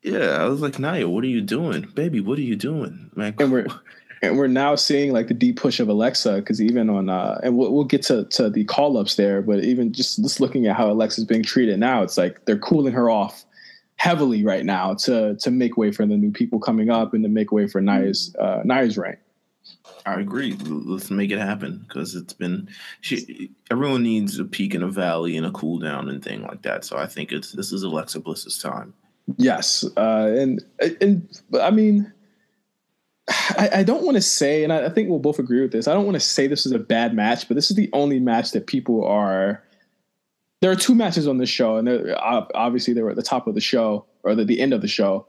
Yeah, I was like, Nia, what are you doing, baby? What are you doing, man? and we're and we're now seeing like the deep push of Alexa because even on uh and we'll, we'll get to to the call ups there, but even just just looking at how Alexa's being treated now, it's like they're cooling her off heavily right now to to make way for the new people coming up and to make way for Nia's uh, Nia's reign. I agree. Let's make it happen because it's been. She, everyone needs a peak and a valley and a cool down and thing like that. So I think it's this is Alexa Bliss's time. Yes, uh, and and I mean, I, I don't want to say, and I, I, think we'll both agree with this. I don't want to say this is a bad match, but this is the only match that people are. There are two matches on this show, and obviously they were at the top of the show or the, the end of the show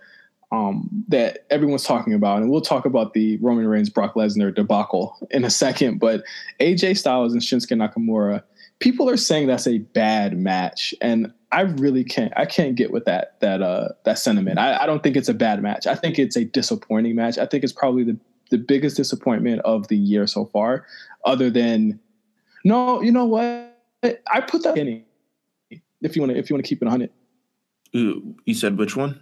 um, that everyone's talking about, and we'll talk about the Roman Reigns Brock Lesnar debacle in a second. But AJ Styles and Shinsuke Nakamura, people are saying that's a bad match, and I really can't. I can't get with that that uh, that sentiment. I, I don't think it's a bad match. I think it's a disappointing match. I think it's probably the the biggest disappointment of the year so far, other than no. You know what? I put that in. If you want to, if you want to keep it on it. You said which one?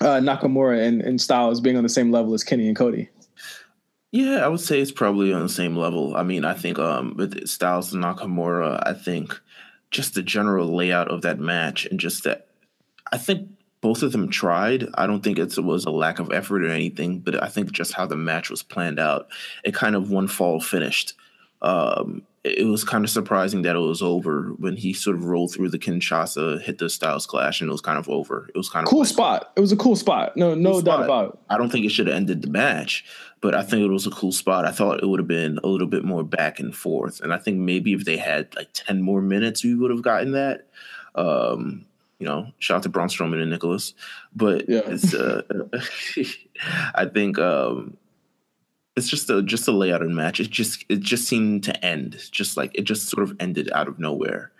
uh, Nakamura and, and Styles being on the same level as Kenny and Cody? Yeah, I would say it's probably on the same level. I mean, I think um, with Styles and Nakamura, I think just the general layout of that match and just that, I think both of them tried. I don't think it was a lack of effort or anything, but I think just how the match was planned out, it kind of one fall finished. Um, it was kind of surprising that it was over when he sort of rolled through the Kinshasa, hit the Styles Clash, and it was kind of over. It was kind of cool like, spot. It was a cool spot. No, no cool doubt spot. about it. I don't think it should have ended the match, but I think it was a cool spot. I thought it would have been a little bit more back and forth, and I think maybe if they had like ten more minutes, we would have gotten that. Um, you know, shout out to Braun Strowman and Nicholas, but yeah. it's, uh, [LAUGHS] I think. Um, it's just a just a layout and match. It just it just seemed to end, just like it just sort of ended out of nowhere,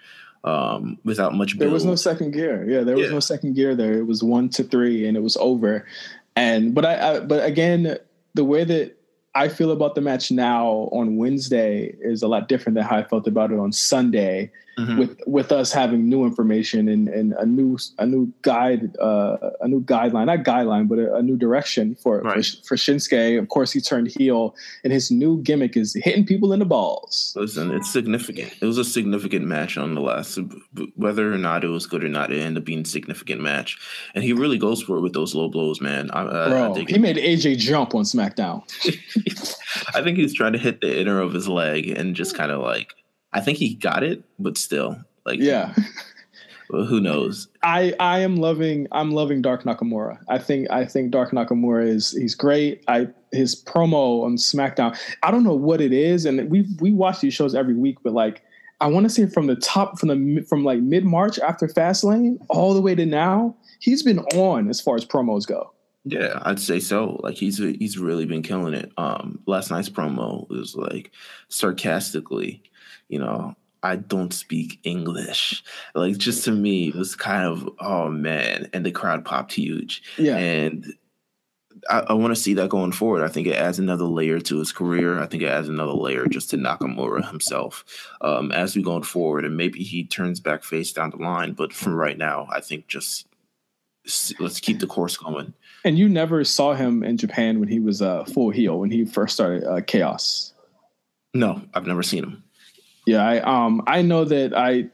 um, without much. Build. There was no second gear. Yeah, there was yeah. no second gear there. It was one to three, and it was over. And but I, I but again, the way that I feel about the match now on Wednesday is a lot different than how I felt about it on Sunday mm-hmm. with with us having new information and, and a new a new guide uh, a new guideline not guideline but a, a new direction for, right. for, for Shinsuke. Of course, he turned heel, and his new gimmick is hitting people in the balls. Listen, it's significant. It was a significant match on the last, whether or not it was good or not. It ended up being a significant match, and he really goes for it with those low blows, man. I, Bro, I he it. made AJ jump on SmackDown. [LAUGHS] I think he's trying to hit the inner of his leg and just kind of like I think he got it, but still, like yeah. [LAUGHS] well, who knows? I I am loving I'm loving Dark Nakamura. I think I think Dark Nakamura is he's great. I his promo on SmackDown. I don't know what it is, and we we watch these shows every week, but like I want to say from the top from the from like mid March after Fastlane all the way to now, he's been on as far as promos go. Yeah, I'd say so. Like he's he's really been killing it. Um, last night's promo was like sarcastically you know, I don't speak English. Like just to me, it was kind of oh man, and the crowd popped huge. Yeah, and I, I want to see that going forward. I think it adds another layer to his career. I think it adds another layer just to Nakamura himself um, as we going forward, and maybe he turns back face down the line. But from right now, I think just let's keep the course going. And you never saw him in Japan when he was a uh, full heel when he first started uh, Chaos. No, I've never seen him. Yeah, I um I know that I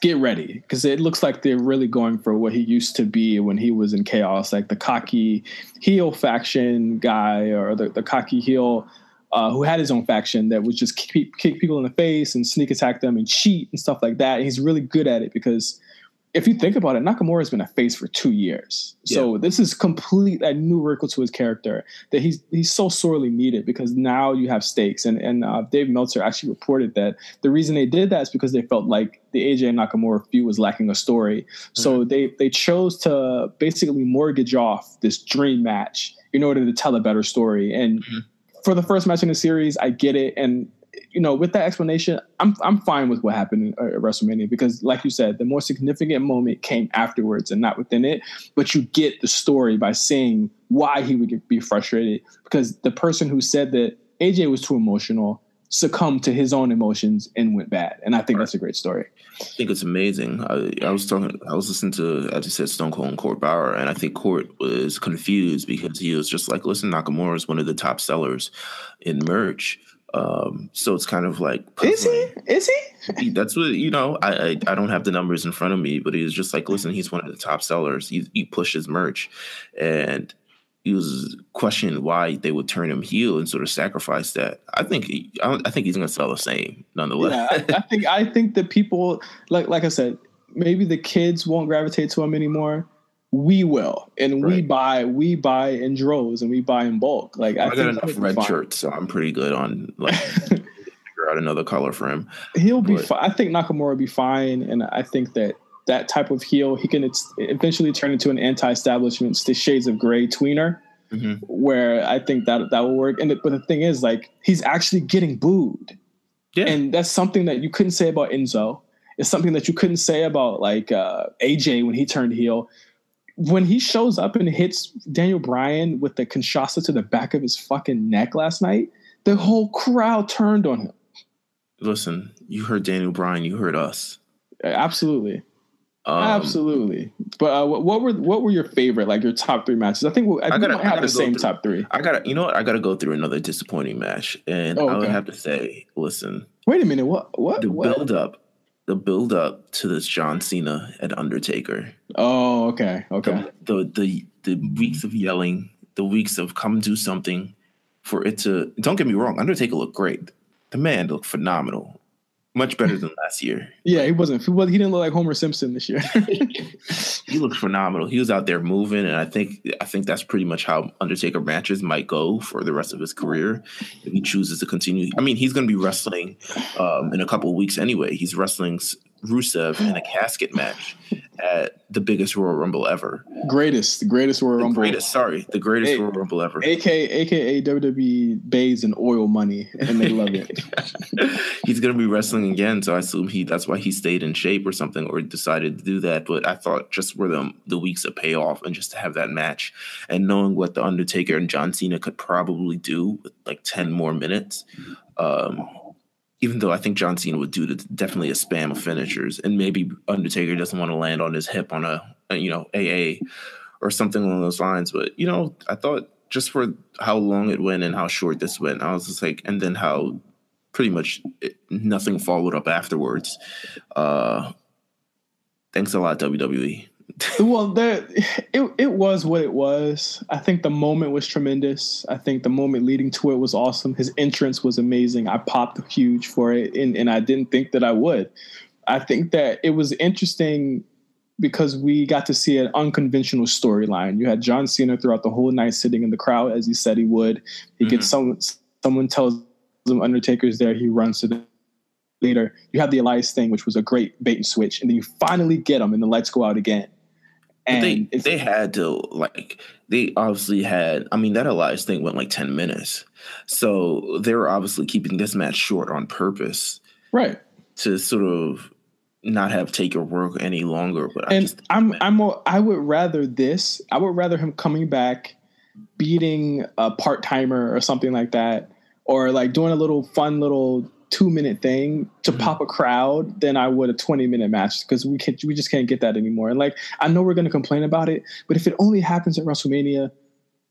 get ready because it looks like they're really going for what he used to be when he was in chaos, like the cocky heel faction guy or the, the cocky heel uh, who had his own faction that would just kick, kick people in the face and sneak attack them and cheat and stuff like that. And he's really good at it because if you think about it, Nakamura has been a face for two years. So yeah. this is complete a new wrinkle to his character that he's he's so sorely needed because now you have stakes. And and uh, Dave Meltzer actually reported that the reason they did that is because they felt like the AJ Nakamura feud was lacking a story. Mm-hmm. So they they chose to basically mortgage off this dream match in order to tell a better story. And mm-hmm. for the first match in the series, I get it. And you know, with that explanation, I'm I'm fine with what happened at uh, WrestleMania because, like you said, the more significant moment came afterwards and not within it. But you get the story by seeing why he would get, be frustrated because the person who said that AJ was too emotional succumbed to his own emotions and went bad. And I think right. that's a great story. I think it's amazing. I, I, was talking, I was listening to, as you said, Stone Cold and Court Bauer, and I think Court was confused because he was just like, listen, Nakamura is one of the top sellers in merch. Um, so it's kind of like is he? Is he? That's what you know. I, I, I don't have the numbers in front of me, but he was just like, listen, he's one of the top sellers. He he pushes merch, and he was questioned why they would turn him heel and sort of sacrifice that. I think he, I, I think he's going to sell the same nonetheless. Yeah, I, I think I think that people like like I said, maybe the kids won't gravitate to him anymore we will, and we buy we buy in droves and we buy in bulk. Like I, I, got enough red shirts, so I'm pretty good on like [LAUGHS] figure out another color for him. He'll be. Fi- I think Nakamura will be fine, and I think that that type of heel he can eventually turn into an anti-establishment, the shades of gray tweener, Mhm. where I think that that will work. And the, but the thing is, like, he's actually getting booed. Yeah, and that's something that you couldn't say about Enzo. It's something that you couldn't say about like uh, AJ when he turned heel. When he shows up and hits Daniel Bryan with the Kinshasa to the back of his fucking neck last night, the whole crowd turned on him. listen, you heard Daniel Bryan, you heard us. Absolutely, Um, absolutely. But uh, what, what were what were your favorite, like your top three matches? I think we, I, I gotta, we have gotta the same through- top three. I gotta, you know what? I gotta go through another disappointing match, and Oh, I would have to say, listen, Wait a minute, what what the what? build up, the build up to this John Cena and Undertaker, Oh, okay, okay. the the the weeks of yelling, the weeks of come do something, for it to. Don't get me wrong, Undertaker looked great. The man looked phenomenal, much better than last year. Yeah, he wasn't. He, didn't look like Homer Simpson this year. [LAUGHS] He looked phenomenal. He was out there moving, and I think I think that's pretty much how Undertaker matches might go for the rest of his career if he chooses to continue. I mean, he's going to be wrestling um, in a couple of weeks anyway. He's wrestling Rusev in a casket match at the biggest Royal Rumble ever. greatest, the greatest Royal The Rumble. greatest, sorry, the greatest Hey. Royal Rumble ever. AKA, AKA WWE bathes in oil money, and they love it. [LAUGHS] he's going to be wrestling again, so I assume he that's why he stayed in shape or something, or decided to do that. But I thought just for the the weeks of payoff and just to have that match, and knowing what the Undertaker and John Cena could probably do with like ten more minutes, um, even though I think John Cena would do definitely a spam of finishers, and maybe Undertaker doesn't want to land on his hip on a, a you know AA or something along those lines. But you know, I thought just for how long it went and how short this went, I was just like, and then how pretty much it, nothing followed up afterwards. Uh, thanks a lot. WWE. Well, there, it it was what it was. I think the moment was tremendous. I think the moment leading to it was awesome. His entrance was amazing. I popped huge for it, and and I didn't think that I would. I think that it was interesting because we got to see an unconventional storyline. You had John Cena throughout the whole night sitting in the crowd as he said he would. He gets mm-hmm. someone someone tells him Undertaker's there, he runs to the leader. You have the Elias thing, which was a great bait and switch, and then you finally get him, and the lights go out again. But And they they had to like they obviously had. I mean, that Elias thing went like ten minutes, so they were obviously keeping this match short on purpose right. to sort of not have Taker work any longer. But I and just I'm I'm a, I would rather this. I would rather him coming back, beating a part timer or something like that, or like doing a little fun little two minute thing to Mm-hmm. pop a crowd than I would a twenty minute match because we can we just can't get that anymore. And like I know we're gonna complain about it, but if it only happens at WrestleMania,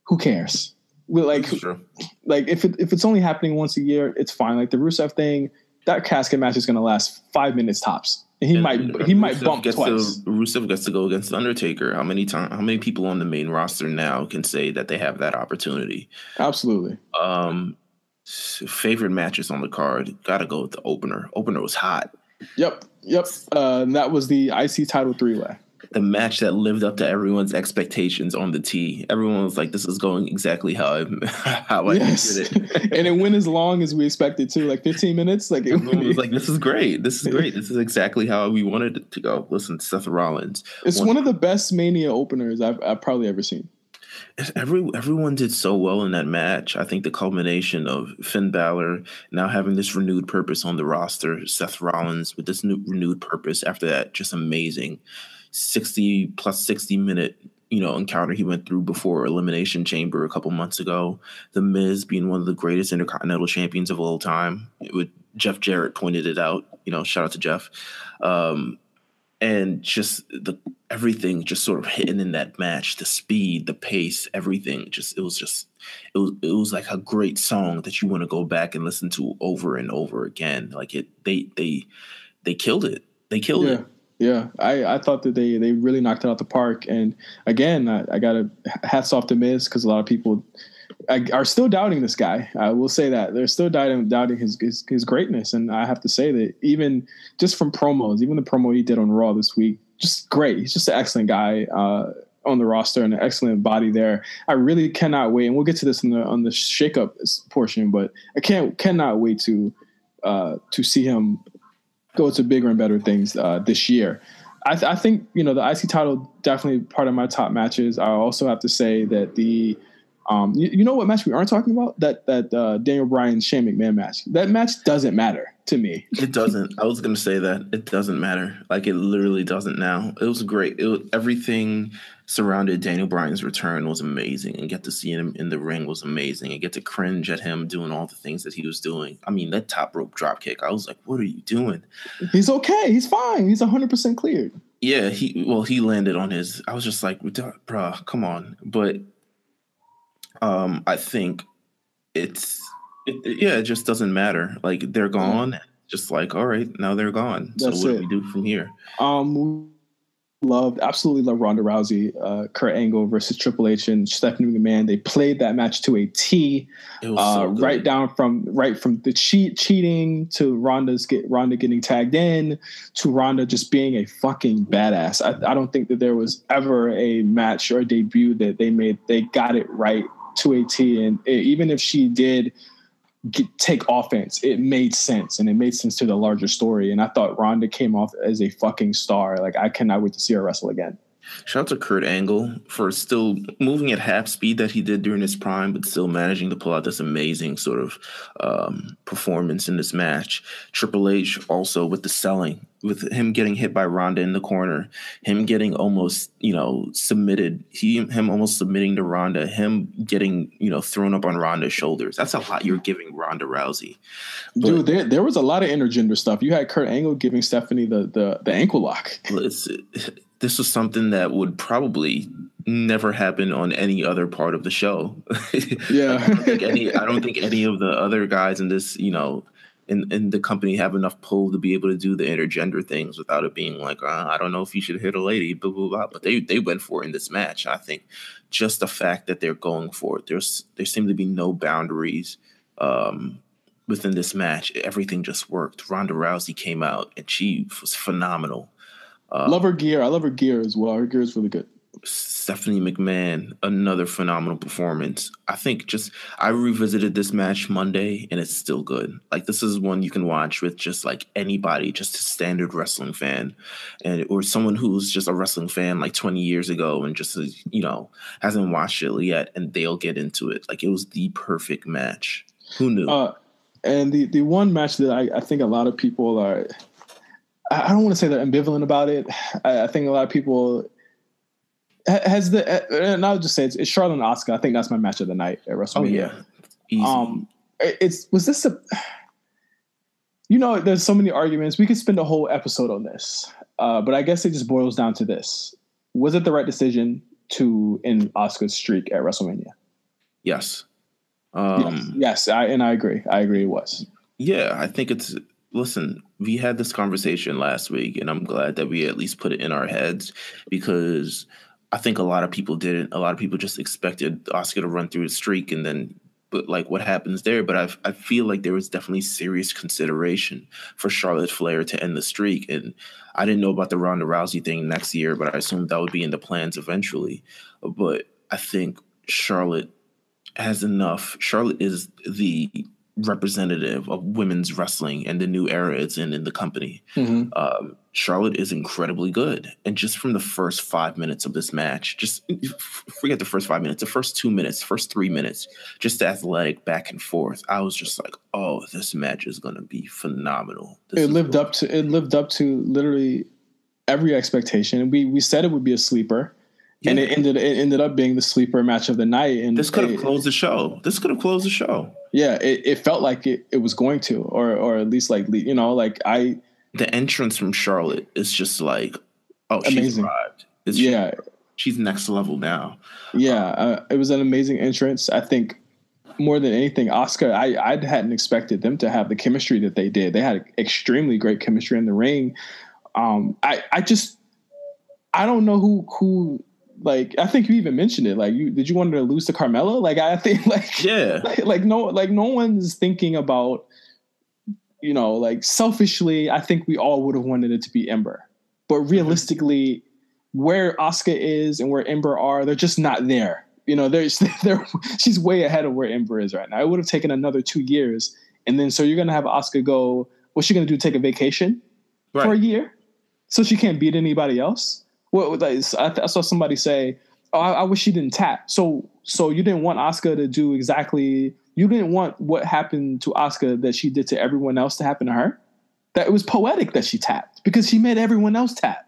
who cares? We like like if it, if it's only happening once a year, it's fine. Like the Rusev thing, that casket match is gonna last five minutes tops. And he And might he might bump gets twice. To, Rusev gets to go against Undertaker. How many time? How many people on the main roster now can say that they have that opportunity? Absolutely. Um, favorite matches on the card. Got to go with the opener. Opener was hot. Yep, yep. Uh, and that was the IC title three way. The match that lived up to everyone's expectations on the tee. Everyone was like, "This is going exactly how I [LAUGHS] how I Yes, did it." [LAUGHS] and it went as long as we expected to, like 15 minutes. Like it was like, "This is great. This is great. This is exactly how we wanted it to go." Listen, Seth Rollins. it's one of the best Mania openers I've, I've probably ever seen. Every everyone did so well in that match. I think the culmination of Finn Balor now having this renewed purpose on the roster, Seth Rollins with this new renewed purpose after that just amazing 60 plus 60 minute you know encounter he went through before elimination chamber a couple months ago. The miz being one of the greatest intercontinental champions of all time with jeff jarrett pointed it out. You know shout out to jeff. Um and just the everything just sort of hitting in that match the speed the pace everything just it was just it was it was like a great song that you want to go back and listen to over and over again like it they they they killed it they killed Yeah, it yeah. I, I thought that they they really knocked it out the park. And again, I, I got to hats off to Miz because a lot of people Are still doubting this guy. I will say that they're still doubting doubting his, his his greatness. And I have to say that even just from promos, even the promo he did on Raw this week, just great. He's just an excellent guy. Uh, on the roster and an excellent body there. I really cannot wait, and we'll get to this in the on the shakeup portion, but I can't cannot wait to uh, to see him go to bigger and better things uh, this year. I, th- I, think you know the IC title definitely part of my top matches. I also have to say that the um, you, you, know what match we aren't talking about that that uh, Daniel Bryan Shane McMahon match. That match doesn't matter to me. It doesn't. I was gonna say that it doesn't matter. Like it literally doesn't now. It was great. It was, everything surrounded Daniel Bryan's return was amazing, and get to see him in the ring was amazing, and get to cringe at him doing all the things that he was doing. I mean, that top rope drop kick. I was like, "What are you doing?" He's okay. He's fine. He's hundred percent cleared. Yeah, he well, he landed on his. I was just like, "Bruh, come on!" But um, I think it's it, it, yeah, it just doesn't matter. Like they're gone. Just like all right, now they're gone. That's so what it. do we do from here? Um, loved absolutely love Ronda Rousey, uh, Kurt Angle versus Triple H and Stephanie McMahon. They played that match to a T, uh, so right down from right from the cheat cheating to Ronda's get Ronda getting tagged in to Ronda just being a fucking badass. I, I don't think that there was ever a match or a debut that they made they got it right to a T. And it, even if she did get, take offense, it made sense and it made sense to the larger story. And I thought Ronda came off as a fucking star. Like I cannot wait to see her wrestle again. Shout out to Kurt Angle for still moving at half speed that he did during his prime, but still managing to pull out this amazing sort of um, performance in this match. Triple H also with the selling, with him getting hit by Ronda in the corner, him getting almost you know submitted, he him almost submitting to Ronda, him getting you know thrown up on Ronda's shoulders. That's a lot you're giving Ronda Rousey. But, Dude, there, there was a lot of intergender stuff. You had Kurt Angle giving Stephanie the the, the ankle lock. It's, this was something that would probably never happen on any other part of the show. [LAUGHS] yeah. I don't think any I don't think any of the other guys in this, you know, in, in the company have enough pull to be able to do the intergender things without it being like, uh, I don't know if you should hit a lady, blah blah blah. But they they went for it in this match. I think just the fact that they're going for it, there's there seem to be no boundaries um, within this match. Everything just worked. Ronda Rousey came out and she was phenomenal. Uh, love her gear. I love her gear as well. Her gear is really good. Stephanie McMahon, another phenomenal performance. I think just I revisited this match Monday and it's still good. Like this is one you can watch with just like anybody, just a standard wrestling fan, and or someone who's just a wrestling fan like 20 years ago and just you know hasn't watched it yet, and they'll get into it. Like it was the perfect match. Who knew? Uh, and the the one match that I, I think a lot of people are I don't want to say they're ambivalent about it. [SIGHS] I, I think a lot of people has the and I'll just say it's, it's Charlotte and Asuka. I think that's my match of the night at WrestleMania. Oh yeah, Easy. um, it's was this a [SIGHS] you know there's so many arguments we could spend a whole episode on this uh, but i guess it just boils down to this was it the right decision to end Asuka's streak at wrestlemania yes um, yes, yes I, and i agree i agree it was yeah i think it's listen, we had this conversation last week, and I'm glad that we at least put it in our heads because I think a lot of people didn't. A lot of people just expected Asuka to run through a streak and then, but like what happens there. But I I feel like there was definitely serious consideration for Charlotte Flair to end the streak, and I didn't know about the Ronda Rousey thing next year, but I assumed that would be in the plans eventually. But I think Charlotte has enough. Charlotte is the representative of women's wrestling and the new era it's in in the company. Mm-hmm. Um, Charlotte is incredibly good, and just from the first five minutes of this match, just forget the first five minutes, the first two minutes, first three minutes, just athletic back and forth. I was just like, oh, this match is going to be phenomenal. This it lived cool. up to it lived up to literally every expectation. We we said it would be a sleeper. Yeah. And it ended it ended up being the sleeper match of the night. And this could have closed the show. This could have closed the show. Yeah, it, it felt like it, it was going to, or or at least like you know, like I the entrance from Charlotte is just like, oh, amazing. she's arrived. It's yeah, she's next level now. Yeah, uh, it was an amazing entrance. I think more than anything, Asuka, I I hadn't expected them to have the chemistry that they did. They had extremely great chemistry in the ring. Um, I I just I don't know who who like I think you even mentioned it. Like you did you want to lose to Carmella? Like I think [LAUGHS] like yeah, [LAUGHS] like, like no like no one's thinking about you know like selfishly. I think we all would have wanted it to be Ember, but mm-hmm. realistically, where Asuka is and where Ember are, they're just not there. You know, there's [LAUGHS] they're she's way ahead of where Ember is right now. It would have taken another two years, and then so you're gonna have Asuka go. What's she gonna do? Take a vacation Right. for a year, so she can't beat anybody else. What like, I, I saw somebody say, "Oh, I, I wish she didn't tap." So so you didn't want Asuka to do exactly. You didn't want what happened to Asuka that she did to everyone else to happen to her. That it was poetic that she tapped because she made everyone else tap.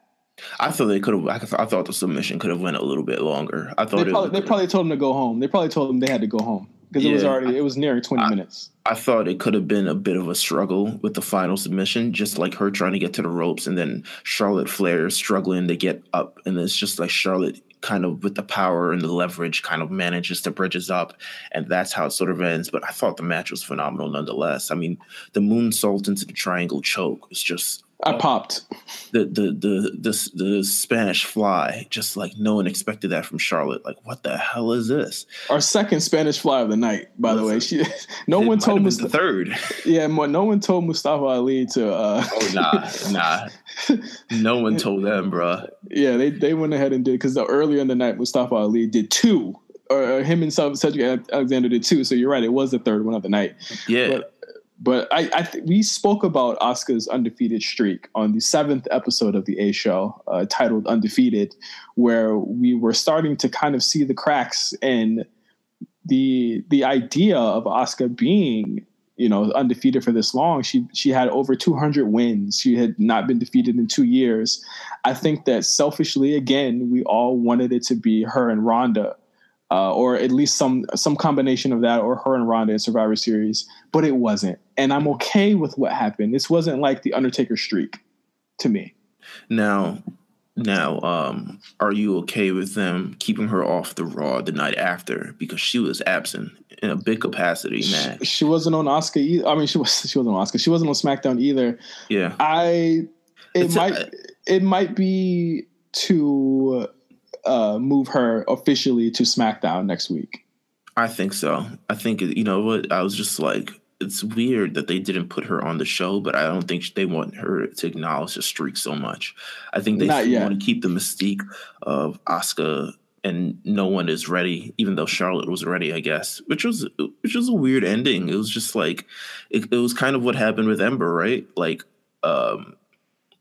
I thought they could have. I, I thought the submission could have went a little bit longer. I thought they probably, they probably told him to go home. They probably told him they had to go home because it was Yeah. already it was nearing twenty I- minutes. I thought it could have been a bit of a struggle with the final submission, just like her trying to get to the ropes, and then Charlotte Flair struggling to get up, and it's just like Charlotte kind of with the power and the leverage kind of manages to bridges up, and that's how it sort of ends. But I thought the match was phenomenal nonetheless. I mean, the moonsault into the triangle choke was just I popped. the the the the the Spanish fly, just like no one expected that from Charlotte. Like, what the hell is this? Our second Spanish fly of the night, by the way. She, [LAUGHS] no one told Mustafa. the third. [LAUGHS] Yeah, no one told Mustafa Ali to. Uh, Oh nah, nah. [LAUGHS] No one told them, bruh. yeah, they they went ahead and did because earlier in the night Mustafa Ali did two, or, or him and Ced- Cedric Alexander did two. So you're right, it was the third one of the night. Yeah, But but I, I th- we spoke about Asuka's undefeated streak on the seventh episode of the A Show, uh, titled "Undefeated," where we were starting to kind of see the cracks in the the idea of Asuka being you know undefeated for this long. She she had over 200 wins. She had not been defeated in two years. I think that selfishly, again, we all wanted it to be her and Ronda. Uh, or at least some some combination of that, or her and Ronda in Survivor Series, but it wasn't, and I'm okay with what happened. This wasn't like the Undertaker streak to me. now, now, um, are you okay with them keeping her off the Raw the night after because she was absent in a big capacity match? She, she wasn't on Oscar. Either. I mean, she was [LAUGHS] she wasn't on Oscar. She wasn't on SmackDown either. Yeah, I it It's a- might it might be to uh, move her officially to SmackDown next week. I think so. I think you know what I was just like. It's weird that they didn't put her on the show, but I don't think they want her to acknowledge the streak so much. I think they Not still yet. want to keep the mystique of Asuka, and no one is ready, even though Charlotte was ready, I guess. Which was which was a weird ending. It was just like it, it was kind of what happened with Ember, right? Like um,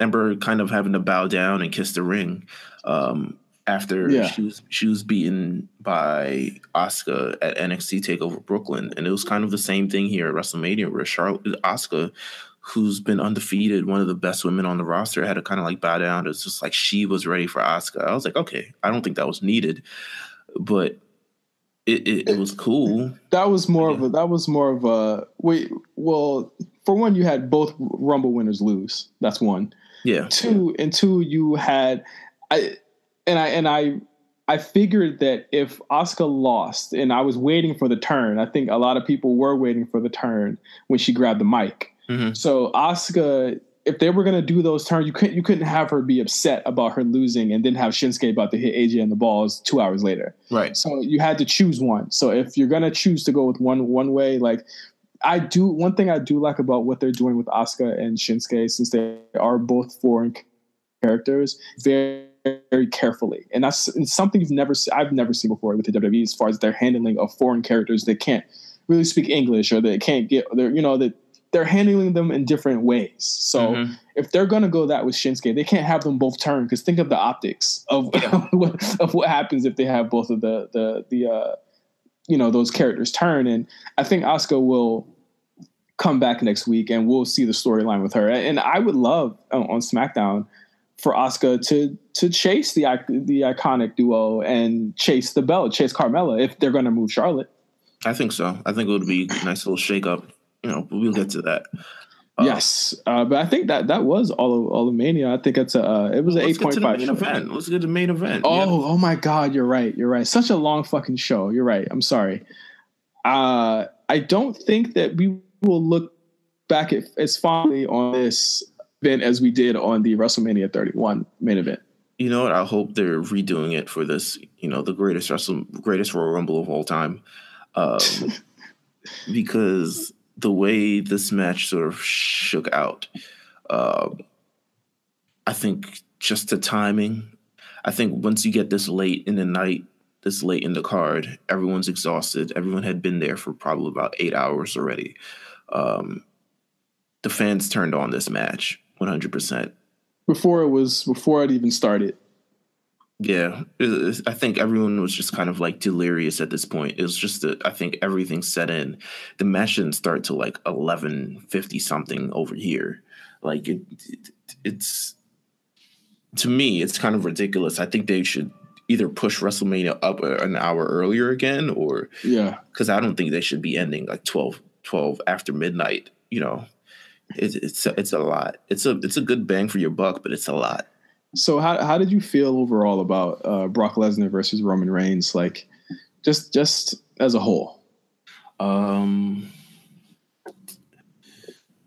Ember kind of having to bow down and kiss the ring. Um, after Yeah. she was she was beaten by Asuka at NXT Takeover Brooklyn, and it was kind of the same thing here at WrestleMania, where Charlotte Asuka, who's been undefeated, one of the best women on the roster, had to kind of like bow down. It's just like she was ready for Asuka. I was like, okay, I don't think that was needed, but it it, it was cool. That was more of a that was more of a wait. Well, for one, you had both Rumble winners lose. That's one. Yeah, two and two you had i and i and i i figured that if asuka lost and i was waiting for the turn i think a lot of people were waiting for the turn when she grabbed the mic Mhm. so asuka if they were going to do those turns you couldn't you couldn't have her be upset about her losing and then have shinsuke about to hit aj in the balls two hours later right. so you had to choose one. So if you're gonna choose to go with one one way, like I do, one thing I do like about what they're doing with Asuka and Shinsuke, since they are both foreign characters, very very carefully, and that's something you've never I've never seen before with the WWE as far as their handling of foreign characters that can't really speak English or they can't get they're you know that they're handling them in different ways. So Mhm. if they're gonna go that with Shinsuke, they can't have them both turn because think of the optics [LAUGHS] of what, of what happens if they have both of the the the uh, you know those characters turn. And I think Asuka will come back next week, and we'll see the storyline with her. And I would love on SmackDown for Asuka to to chase the the iconic duo and chase the belt, chase Carmella if they're gonna move Charlotte. I think so. I think it would be a nice little shake up. You know, but we'll get to that. Uh, yes, uh, but I think that that was all of all of Mania. I think it's a uh, it was an Let's eight to point five main event. Let's get to the main event. Oh, Yeah. oh my God, you're right. You're right. Such a long fucking show. You're right. I'm sorry. Uh, I don't think that we will look back at, as fondly on this event as we did on the WrestleMania 31 main event. You know what? I hope they're redoing it for this. You know, the greatest wrestle, greatest Royal Rumble of all time, um, [LAUGHS] because the way this match sort of shook out, uh, I think just the timing. I think once you get this late in the night, this late in the card, everyone's exhausted. Everyone had been there for probably about eight hours already. Um, the fans turned on this match 100%. Before it was, before it even started. Yeah, I think everyone was just kind of like delirious at this point. It was just that I think everything set in. The match didn't start till like eleven fifty something over here. Like it, it, it's to me, it's kind of ridiculous. I think they should either push WrestleMania up an hour earlier again, or yeah, because I don't think they should be ending like 12, 12 after midnight. You know, it, it's a, it's a lot. It's a it's a good bang for your buck, but it's a lot. So how how did you feel overall about uh, Brock Lesnar versus Roman Reigns? Like, just just as a whole. Um,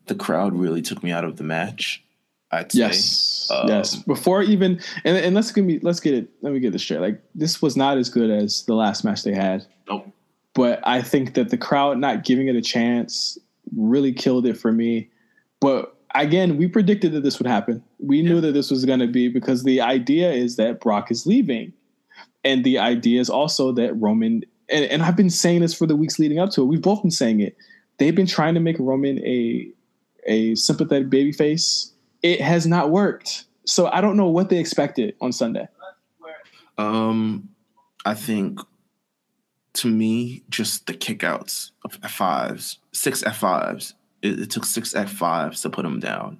the crowd really took me out of the match. I'd say. Yes, um, yes. Before even and, and let's give me let's get it. Let me get this straight. Like this was not as good as the last match they had. Nope. But I think that the crowd not giving it a chance really killed it for me. But again, we predicted that this would happen. We knew that this was going to be because the idea is that Brock is leaving. And the idea is also that Roman, and, and I've been saying this for the weeks leading up to it. We've both been saying it. They've been trying to make Roman a a sympathetic babyface. It has not worked. So I don't know what they expected on Sunday. Um, I think to me, just the kickouts of F5s, six F5s it, it took six F5s to put him down.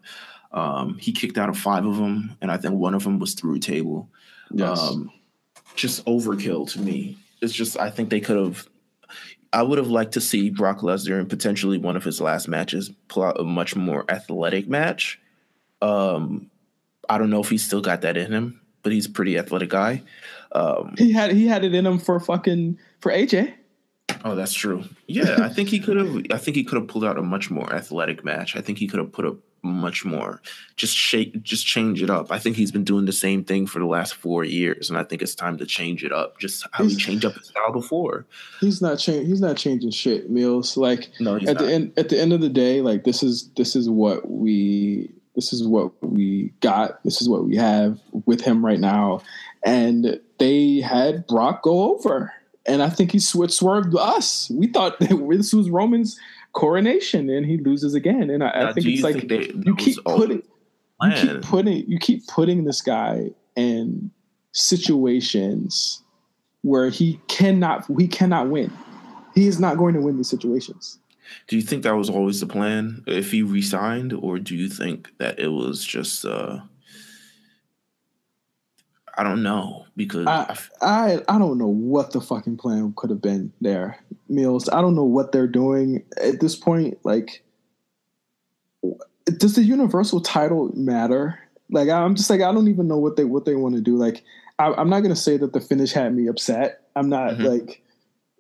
Um, he kicked out of five of them, and I think one of them was through table. Yes. Um, just overkill to me. It's just I think they could have. I would have liked to see Brock Lesnar in potentially one of his last matches pull out a much more athletic match. Um, I don't know if he's still got that in him, but he's a pretty athletic guy. Um, he had he had it in him for fucking for AJ. Oh, that's true. Yeah, I think he could have. I think he could have pulled out a much more athletic match. I think he could have put a much more just shake, just change it up. I think he's been doing the same thing for the last four years, and I think it's time to change it up. Just how he's, he changed up his style before. He's not changing. He's not changing shit, Meelz. Like no, at not. the end. At the end of the day, like this is this is what we this is what we got. This is what we have with him right now, and they had Brock go over and I think he sw- swerved us. We thought [LAUGHS] this was Roman's coronation, and he loses again. And I, I think it's like think you keep putting, you keep putting, you keep putting this guy in situations where he cannot, he cannot win. He is not going to win these situations. Do you think that was always the plan if he resigned, or do you think that it was just? uh I don't know because I, I, I don't know what the fucking plan could have been there, Meelz. I don't know what they're doing at this point. Like, does the universal title matter? Like, I'm just like I don't even know what they what they want to do. Like, I, am not gonna say that the finish had me upset. I'm not mm-hmm. like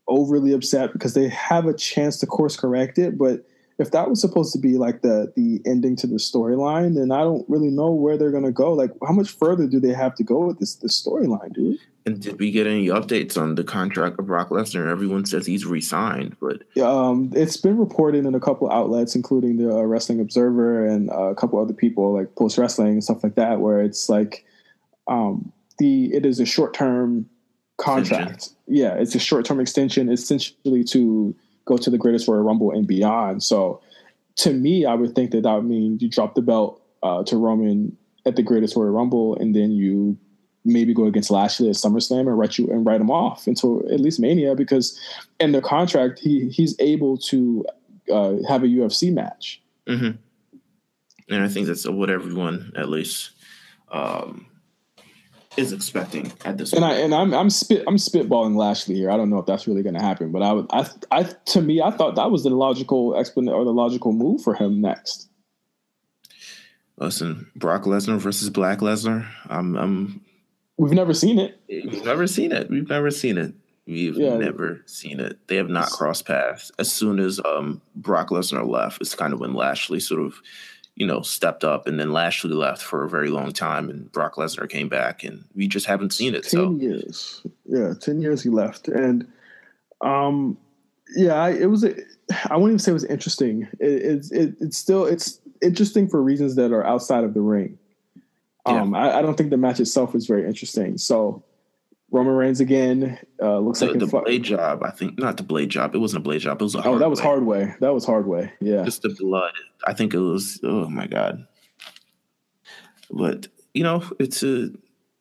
overly upset because they have a chance to course correct it, but if that was supposed to be like the the ending to the storyline, then I don't really know where they're gonna go. Like, how much further do they have to go with this this storyline, dude? And did we get any updates on the contract of Brock Lesnar? Everyone says he's resigned, but um, it's been reported in a couple outlets, including the uh, Wrestling Observer and uh, a couple other people, like Post Wrestling and stuff like that, where it's like um, the it is a short term contract. Extension. Yeah, it's a short term extension, essentially to go to the greatest Royal Rumble and beyond. So to me, I would think that that would mean you drop the belt uh, to Roman at the greatest Royal Rumble, and then you maybe go against Lashley at SummerSlam and write you and write him off until at least Mania, because in the contract he he's able to uh, have a UFC match. Mm-hmm. And I think that's what everyone at least um, is expecting at this and point. I and I'm I'm spit I'm spitballing Lashley here. I don't know if that's really going to happen, but I would I I to me I thought that was the logical explanation or the logical move for him next. Listen, Brock Lesnar versus Black Lesnar. I'm I'm We've never seen it. We've never seen it. We've never seen it. We've yeah. never seen it. They have not crossed paths. As soon as um, Brock Lesnar left, it's kind of when Lashley sort of you know, stepped up, and then Lashley left for a very long time, and Brock Lesnar came back, and we just haven't seen it. Ten so. years, yeah, ten years he left, and um, yeah, I, it was. A, I wouldn't even say it was interesting. It, it's it, it's still it's interesting for reasons that are outside of the ring. Um, I, I, don't think the match itself is very interesting. So Roman Reigns again uh, looks the, like the blade job. I think not the blade job. It wasn't a blade job. It was a oh that was way. hard way. That was hard way. Yeah, just the blood. I think it was. Oh my god. But you know, it's a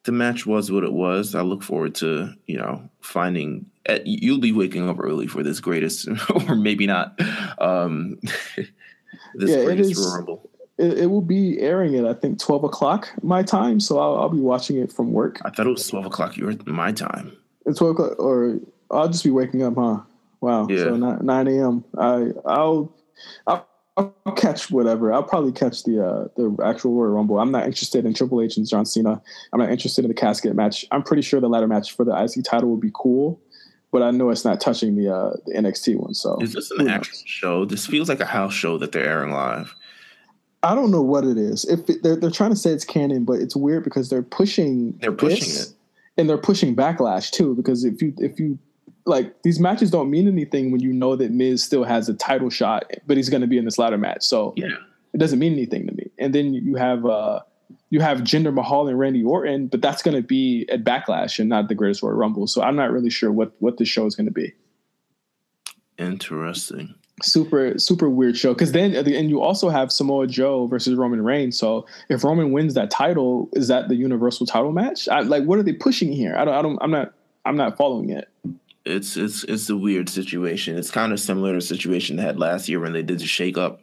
the match was what it was. I look forward to you know finding. At, you'll be waking up early for this greatest, [LAUGHS] or maybe not. Um, [LAUGHS] this yeah, greatest Rumble. It, it, will be airing at I think twelve o'clock my time, so I'll, I'll, be watching it from work. I thought it was twelve o'clock your my time. It's twelve o'clock, or I'll just be waking up, huh? Wow. Yeah. So nine a.m. I I'll I'll I'll catch whatever. I'll probably catch the uh, the actual Royal Rumble. I'm not interested in Triple H and John Cena. I'm not interested in the casket match. I'm pretty sure the ladder match for the IC title would be cool, but I know it's not touching the uh, the NXT one. So is this an actual show? This feels like a house show that they're airing live. I don't know what it is. If it, they're they're trying to say it's canon, but it's weird because they're pushing they're pushing it, and they're pushing backlash too. Because if you if you like these matches don't mean anything when you know that Miz still has a title shot, but he's going to be in this ladder match. So yeah, it doesn't mean anything to me. And then you have uh you have Jinder Mahal and Randy Orton, but that's going to be at Backlash and not the Greatest Royal Rumble. So I'm not really sure what what the show is going to be. Interesting. Super super weird show because then uh, and you also have Samoa Joe versus Roman Reigns. So if Roman wins that title, is that the Universal title match? I, like, what are they pushing here? I don't. I don't. I'm not. I'm not following it it's it's it's a weird situation. It's kind of similar to the situation they had last year when they did the shake up,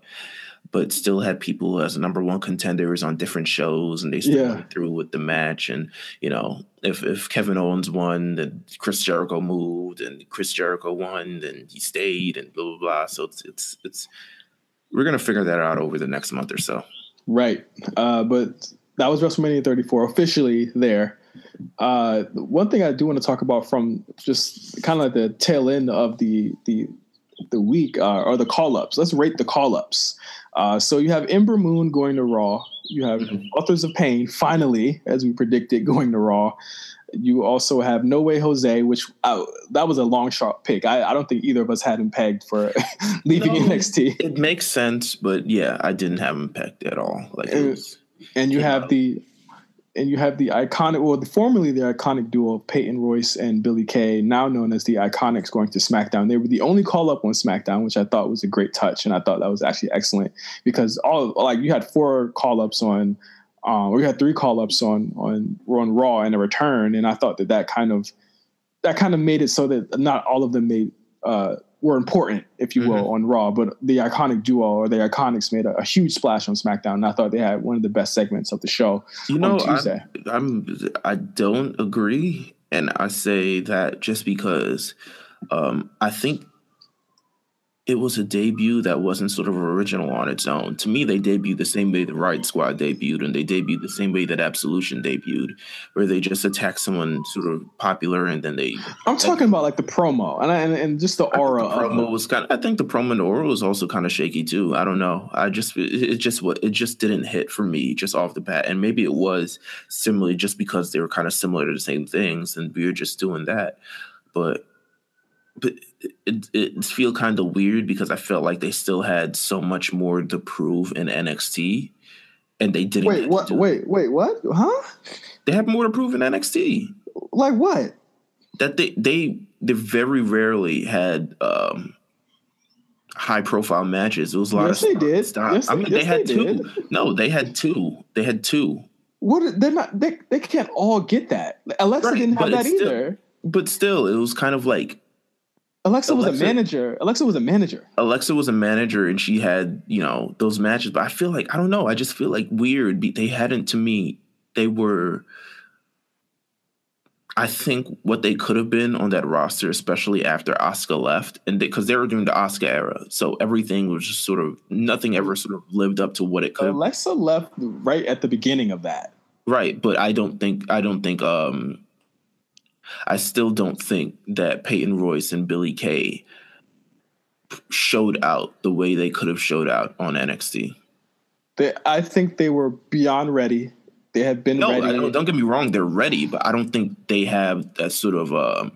but still had people as number one contenders on different shows and they still yeah. went through with the match. And, you know, if if Kevin Owens won, then Chris Jericho moved and Chris Jericho won, then he stayed and blah blah blah. So it's it's it's we're gonna figure that out over the next month or so. Right. Uh, but that was WrestleMania 34 officially there. Uh, one thing I do want to talk about from just kind of like the tail end of the the the week uh, are the call ups. Let's rate the call ups. Uh, so you have Ember Moon going to Raw. You have mm-hmm. Authors of Pain finally, as we predicted, [LAUGHS] going to Raw. You also have No Way Jose, which uh, that was a long shot pick. I, I, don't think either of us had him pegged for [LAUGHS] leaving no, NXT. It makes sense, but yeah, I didn't have him pegged at all. Like, and, and you have the and you have the iconic, well, the, formerly the iconic duo of Peyton Royce and Billie Kay, now known as the Iconics, going to SmackDown. They were the only call up on SmackDown, which I thought was a great touch, and I thought that was actually excellent because all like you had four call ups on, um, or you had three call ups on on on Raw and a return, and I thought that that kind of that kind of made it so that not all of them made uh, were important, if you will, mm-hmm. on Raw. But the iconic duo or the Iconics made a, a, huge splash on SmackDown. And I thought they had one of the best segments of the show. You know, Tuesday. I'm, I'm I don't agree, and I say that just because um, I think it was a debut that wasn't sort of original on its own. To me, they debuted the same way the Riott Squad debuted, and they debuted the same way that Absolution debuted, where they just attack someone sort of popular and then they. I'm talking about like the promo and and, and just the aura. The promo was kind. Of, I think the promo and the aura was also kind of shaky too. I don't know. I just it, it just what it just didn't hit for me just off the bat, and maybe it was similarly just because they were kind of similar to the same things, and we were just doing that, but but it, it feel kind of weird because I felt like they still had so much more to prove in NXT, and they didn't. Wait, what? Wait, wait, what? Huh? They have more to prove in NXT. Like what? That they they they very rarely had um, high profile matches. It was a lot yes, of they did. Yes, I mean, yes, they had they two. Did. No, they had two. They had two. What? They're not. They they can't all get that. Alexa right, didn't have that either. Still, but still, it was kind of like Alexa, Alexa was a manager. Alexa was a manager. Alexa was a manager, and she had you know those matches. But I feel like I don't know. I just feel like weird. They hadn't to me. They were. I think what they could have been on that roster, especially after Asuka left, and because they, they, were during the Asuka era, so everything was just sort of nothing ever sort of lived up to what it could. Alexa left right at the beginning of that. Right, but I don't think I don't think um I still don't think that Peyton Royce and Billie Kay showed out the way they could have showed out on NXT. They, I think they were beyond ready. They had been no, ready. Don't, don't, get me wrong; they're ready, but I don't think they have that sort of. Uh,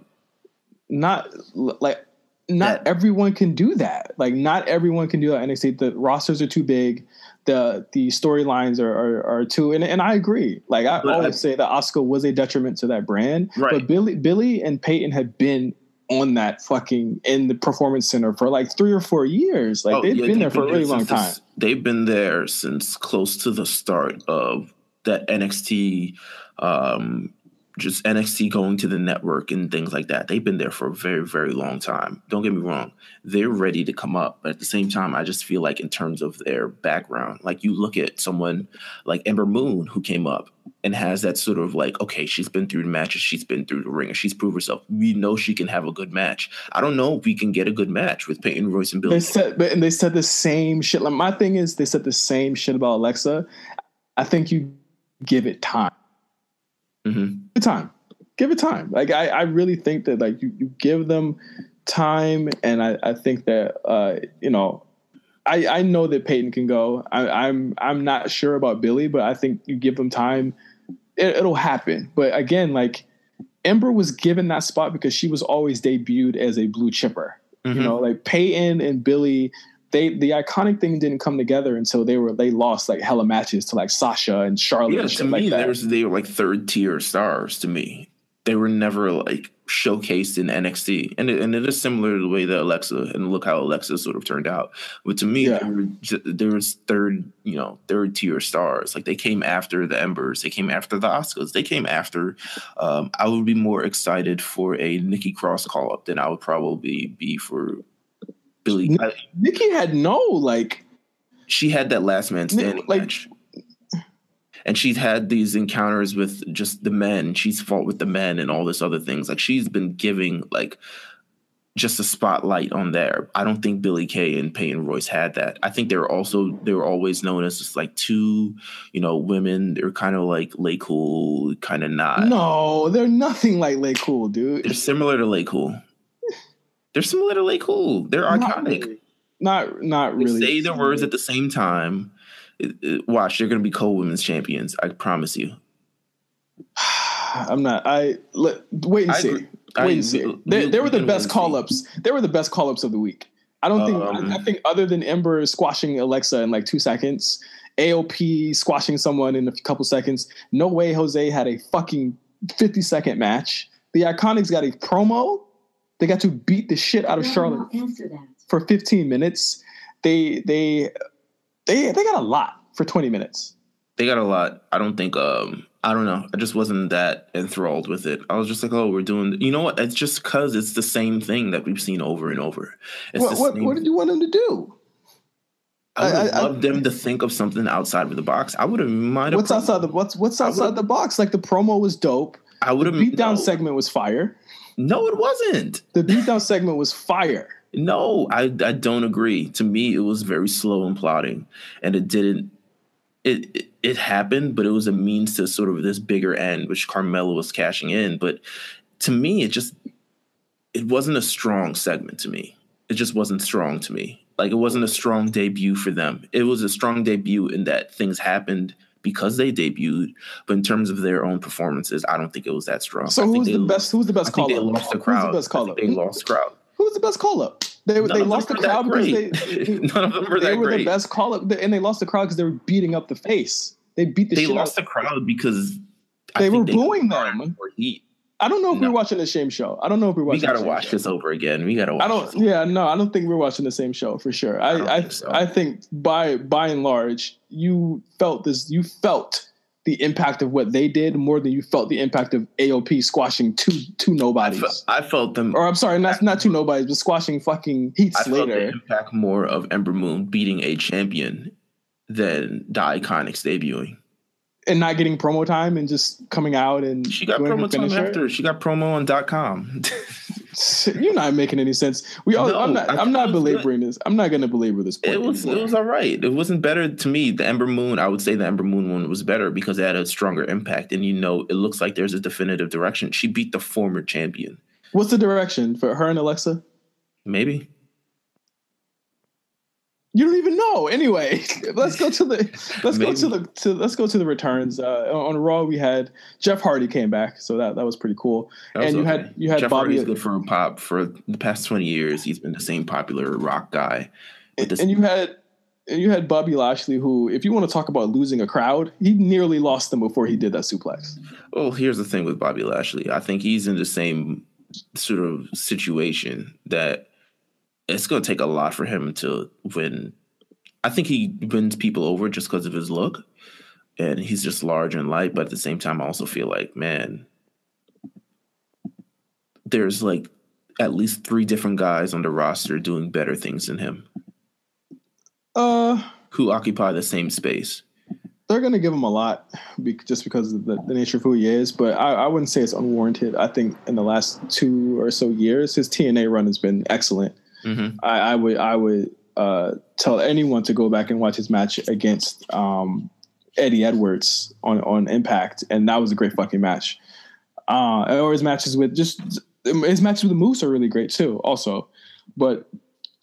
not like not That- everyone can do that. Like not everyone can do that. On NXT the rosters are too big. The the storylines are, are are too and, and I agree. Like I But always say that Asuka was a detriment to that brand. Right. But Billie Billie and Peyton have been on that fucking in the performance center for like three or four years. Like Oh, they've yeah, been there for a really long time. They've been there since close to the start of that NXT, um, just NXT going to the network and things like that. They've been there for a very, very long time. Don't get me wrong; they're ready to come up, but at the same time, I just feel like in terms of their background, like you look at someone like Ember Moon who came up and has that sort of like, okay, she's been through the matches, she's been through the ring, and she's proved herself. We know she can have a good match. I don't know if we can get a good match with Peyton Royce and Bill. They said, but and they said the same shit. Like my thing is, they said the same shit about Alexa. I think you give it time. Mhm. Give it time. Give it time. Like I, I really think that like you, you give them time, and I, I think that uh, you know, I, I know that Peyton can go. I, I'm I'm not sure about Billie, but I think you give them time, it, it'll happen. But again, like Ember was given that spot because she was always debuted as a blue chipper. Mhm. You know, like Peyton and Billy, they the iconic thing didn't come together until they were they lost like hella matches to like Sasha and Charlotte Yeah, and to me, like that. there's they were like third tier stars to me. They were never like showcased in NXT, and it, and it is similar to the way that Alexa and look how Alexa sort of turned out. But to me, Yeah. they were there was third, you know, third tier stars. Like they came after the Embers, they came after the Asukas, they came after. Um, I would be more excited for a Nikki Cross call up than I would probably be for Billie. I- Nikki had no like she had that last man standing like- match. And she's had these encounters with just the men. She's fought with the men and all this other things. Like she's been giving like just a spotlight on there. I don't think Billie Kay and Peyton Royce had that. I think they were also they were always known as just like two, you know, women. They're kind of like Lay Cool, kind of not. no, they're nothing like Lay Cool, dude. They're similar to Lay Cool. They're similar to Cool. They're iconic. Not not They really. say their words at the same time. It- it- watch, they're going to be co-women's champions. I promise you. [SIGHS] I'm not. I let wait and I see. Wait and see. They, they were the best call ups. They were the best call ups of the week. I don't think. Um, I, I think other than Ember squashing Alexa in like two seconds, AOP squashing someone in a couple seconds. No way Jose had a fucking 50 second match. The Iconics got a promo. They got to beat the shit out of Charlotte Answer that. for 15 minutes. They they they they got a lot for 20 minutes. They got a lot. I don't think. Um, I don't know. I just wasn't that enthralled with it. I was just like, oh, we're doing. You know what? It's just because it's the same thing that we've seen over and over. It's What, what, what did you want them to do? I would have I- I- loved them to think of something outside of the box. I would have might have. What's outside the what's what's outside the box? Like the promo was dope. I would have Beatdown no, segment was fire. No, it wasn't. The beatdown segment was fire. No, I I don't agree. To me, it was very slow and plotting, and it didn't. It, it it happened, but it was a means to sort of this bigger end, which Carmella was cashing in. But to me, it just it wasn't a strong segment to me. It just wasn't strong to me. Like it wasn't a strong debut for them. It was a strong debut in that things happened because they debuted, but in terms of their own performances, I don't think it was that strong. So who's they the best? Who's the best call they up? lost the crowd. Who's the best call up? They lost crowd. Who's the best call up? They None they lost the them were that crowd because they, great. [LAUGHS] None of them were they were the best call up, and they lost the crowd because they were beating up the face. They beat the They lost out. the crowd because They were booing them. heat. I don't know if No. we're watching the same show. I don't know if we're watching. We gotta the same watch show. this over again. We gotta watch. I don't. Yeah, no, I don't think we're watching the same show for sure. I, don't I, think so. I think by by and large, you felt this. You felt the impact of what they did more than you felt the impact of AOP squashing two two I, nobodies. fe- I felt them. or I'm sorry, not not two nobodies, but squashing fucking Heath I felt the Slater. impact more of Ember Moon beating a champion than the Iconics debuting. And not getting promo time and just coming out and She got promo time after. She got promo on dot .com. [LAUGHS] You're not making any sense. We all, No, I'm not. I I'm not thought it was belaboring this. I'm not going to belabor this point. It was it was all right. It wasn't better to me. The Ember Moon, I would say the Ember Moon one was better because it had a stronger impact. And you know, it looks like there's a definitive direction. She beat the former champion. What's the direction for her and Alexa? Maybe. You don't even know. Anyway, [LAUGHS] let's go to the let's Maybe. go to the to let's go to the returns. Uh, on Raw, we had Jeff Hardy came back, so that that was pretty cool. Was and you okay. had you had Jeff Bobby. Hardy's good for pop for the past twenty years. He's been the same popular rock guy. And, and you had and you had Bobby Lashley, who, if you want to talk about losing a crowd, he nearly lost them before he did that suplex. Well, here's the thing with Bobby Lashley. I think he's in the same sort of situation that it's going to take a lot for him to win I think he wins people over just because of his look, and he's just large and light. But at the same time, I also feel like, man, there's like at least three different guys on the roster doing better things than him. Uh, who occupy the same space. They're going to give him a lot just because of the, the, nature of who he is, but I, I wouldn't say it's unwarranted. I think in the last two or so years, his TNA run has been excellent. Mm-hmm. I, I would I would uh, tell anyone to go back and watch his match against um, Eddie Edwards on on Impact, and that was a great fucking match. Uh, or his matches with just his matches with the Moose are really great too, also. But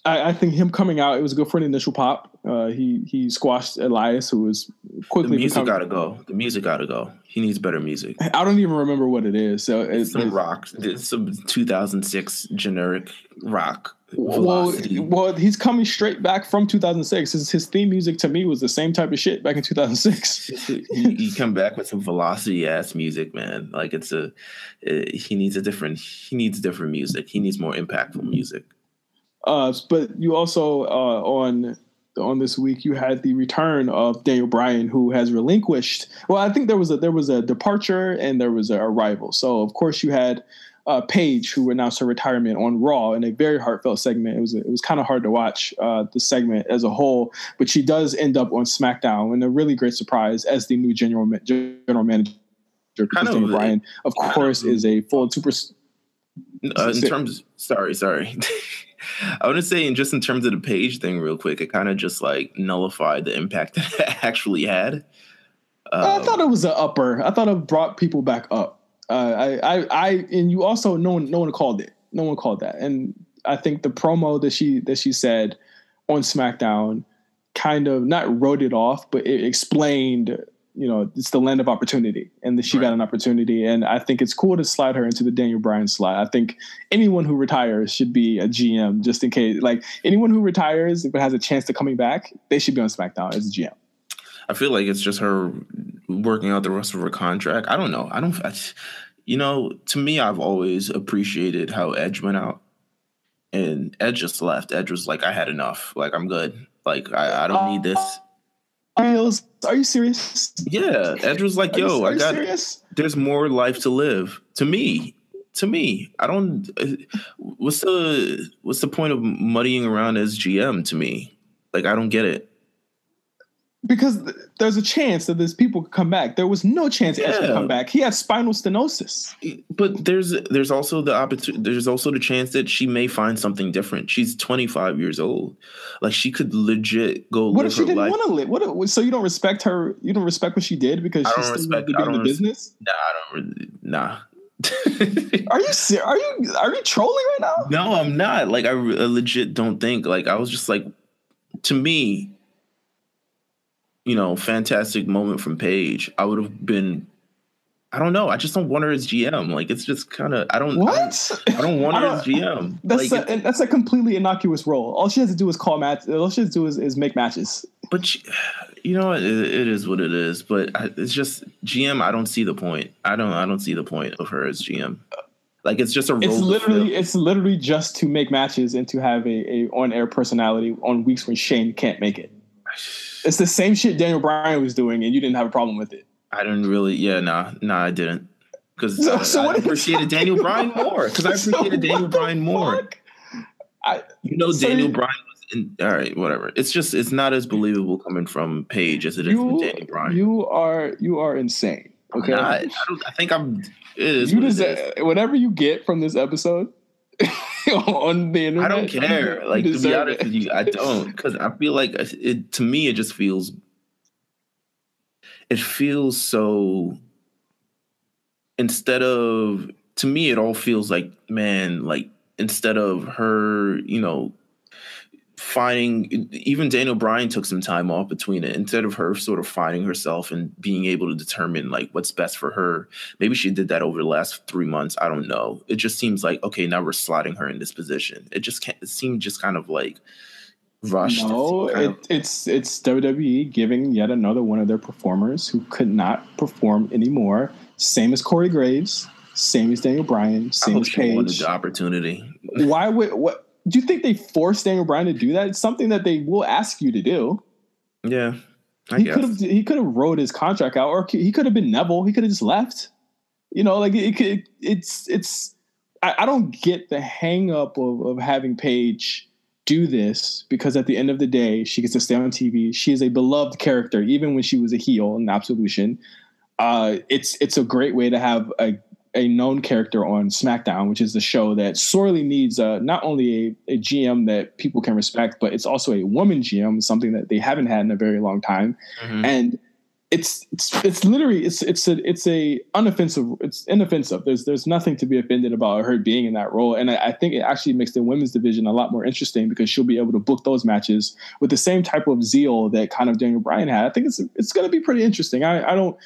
I, I think him coming out, it was good for an initial pop. Uh, he he squashed Elias, who was quickly. The music got to go. The music got to go. He needs better music. I don't even remember what it is. So it's, it's some rock. It's some 2006 generic rock well, well, he's coming straight back from 2006. His, his theme music to me was the same type of shit back in 2006. [LAUGHS] he, he come back with some velocity ass music, man. Like it's a, it, he needs a different, he needs different music. He needs more impactful music. Uh, but you also uh, on on this week you had the return of Daniel Bryan, who has relinquished. Well, I think there was a there was a departure and there was a arrival. So of course you had uh, Paige, who announced her retirement on Raw in a very heartfelt segment. It was it was kind of hard to watch uh, the segment as a whole, but she does end up on SmackDown in a really great surprise as the new general general manager. Kind of, Bryan, of course, of, is a full super. Uh, in terms, sorry, sorry. [LAUGHS] I want to say, in just in terms of the Paige thing, real quick, it kind of just like nullified the impact [LAUGHS] that it actually had. Um, I thought it was an upper. I thought it brought people back up. Uh, I, I, I, and you also no one, no one called it. No one called that. And I think the promo that she that she said on SmackDown kind of not wrote it off, but it explained. You know, it's the land of opportunity, and that she right. got an opportunity. And I think it's cool to slide her into the Daniel Bryan slide. I think anyone who retires should be a GM, just in case. Like anyone who retires but has a chance to coming back, they should be on SmackDown as a GM. I feel like it's just her working out the rest of her contract. I don't know. I don't. I, you know, to me, I've always appreciated how Edge went out, and Edge just left. Edge was like, "I had enough. Like, I'm good. Like, I, I don't need this." Miles, Are you serious? Yeah, Edge was like, "Yo, you, I got. Serious? There's more life to live." To me, to me, I don't. What's the what's the point of muddying around as GM? To me, like, I don't get it because there's a chance that these people could come back. There was no chance yeah. Could come back. He had spinal stenosis. But there's there's also the opportunity. There's also the chance that she may find something different. She's 25 years old. Like she could legit go. Live. What if she didn't want to live? What? If, so you don't respect her? You don't respect what she did because she's still respect, to be in the business? Nah, I don't. Really, nah. [LAUGHS] are you are you are you trolling right now? No, I'm not. Like I, I legit don't think. Like I was just like, to me, you know, fantastic moment from Paige, I would have been. I don't know. I just don't want her as GM. Like it's just kind of. I don't. What? I don't, I don't want her don't, as GM. That's like, a, that's a completely innocuous role. All she has to do is call match. All she has to do is, is make matches. But she, you know, it, it is what it is. But it's just GM. I don't see the point. I don't. I don't see the point of her as GM. Like it's just a. It's literally. It's literally just to make matches and to have a, a on air personality on weeks when Shane can't make it. It's the same shit Daniel Bryan was doing, and you didn't have a problem with it. I didn't really. Yeah, nah, nah, I didn't. Because so, so I, appreciated Daniel Bryan more. Because I [LAUGHS] appreciated so Daniel Bryan more. I, you know, so Daniel you, Bryan was in. All right, whatever. It's just it's not as believable coming from Paige as it is you, from Daniel Bryan. You are you are insane. Okay, I, I, think I'm. It is you deserve whatever you get from this episode. [LAUGHS] [LAUGHS] on the internet. I don't care. [LAUGHS] Like to be honest with you, I [LAUGHS] don't because I feel like uh, it. To me, it just feels. It feels so. Instead of to me, it all feels like man, like instead of her, you know, finding even Daniel Bryan took some time off between it instead of her sort of finding herself and being able to determine like what's best for her. Maybe she did that over the last three months. I don't know. It just seems like okay, now we're slotting her in this position. It just can't. It seemed just kind of like rushed. No, it, of, it's it's WWE giving yet another one of their performers who could not perform anymore. Same as Corey Graves, same as Daniel Bryan, same as Paige. The opportunity. Why would what? Do you think they forced Daniel Bryan to do that? It's something that they will ask you to do. Yeah, I he could have he could have wrote his contract out, or he could have been Neville. He could have just left. You know, like it, it it's it's. I, I don't get the hang up of, of having Paige do this because at the end of the day, she gets to stay on TV. She is a beloved character, even when she was a heel in Absolution. Uh, it's it's a great way to have a, a known character on SmackDown, which is the show that sorely needs uh, not only a, a, GM that people can respect, but it's also a woman GM, something that they haven't had in a very long time. Mm-hmm. And it's it's it's literally it's it's a it's a unoffensive it's inoffensive. There's there's nothing to be offended about her being in that role, and I, I, think it actually makes the women's division a lot more interesting because she'll be able to book those matches with the same type of zeal that kind of Daniel Bryan had. I think it's it's going to be pretty interesting. I I don't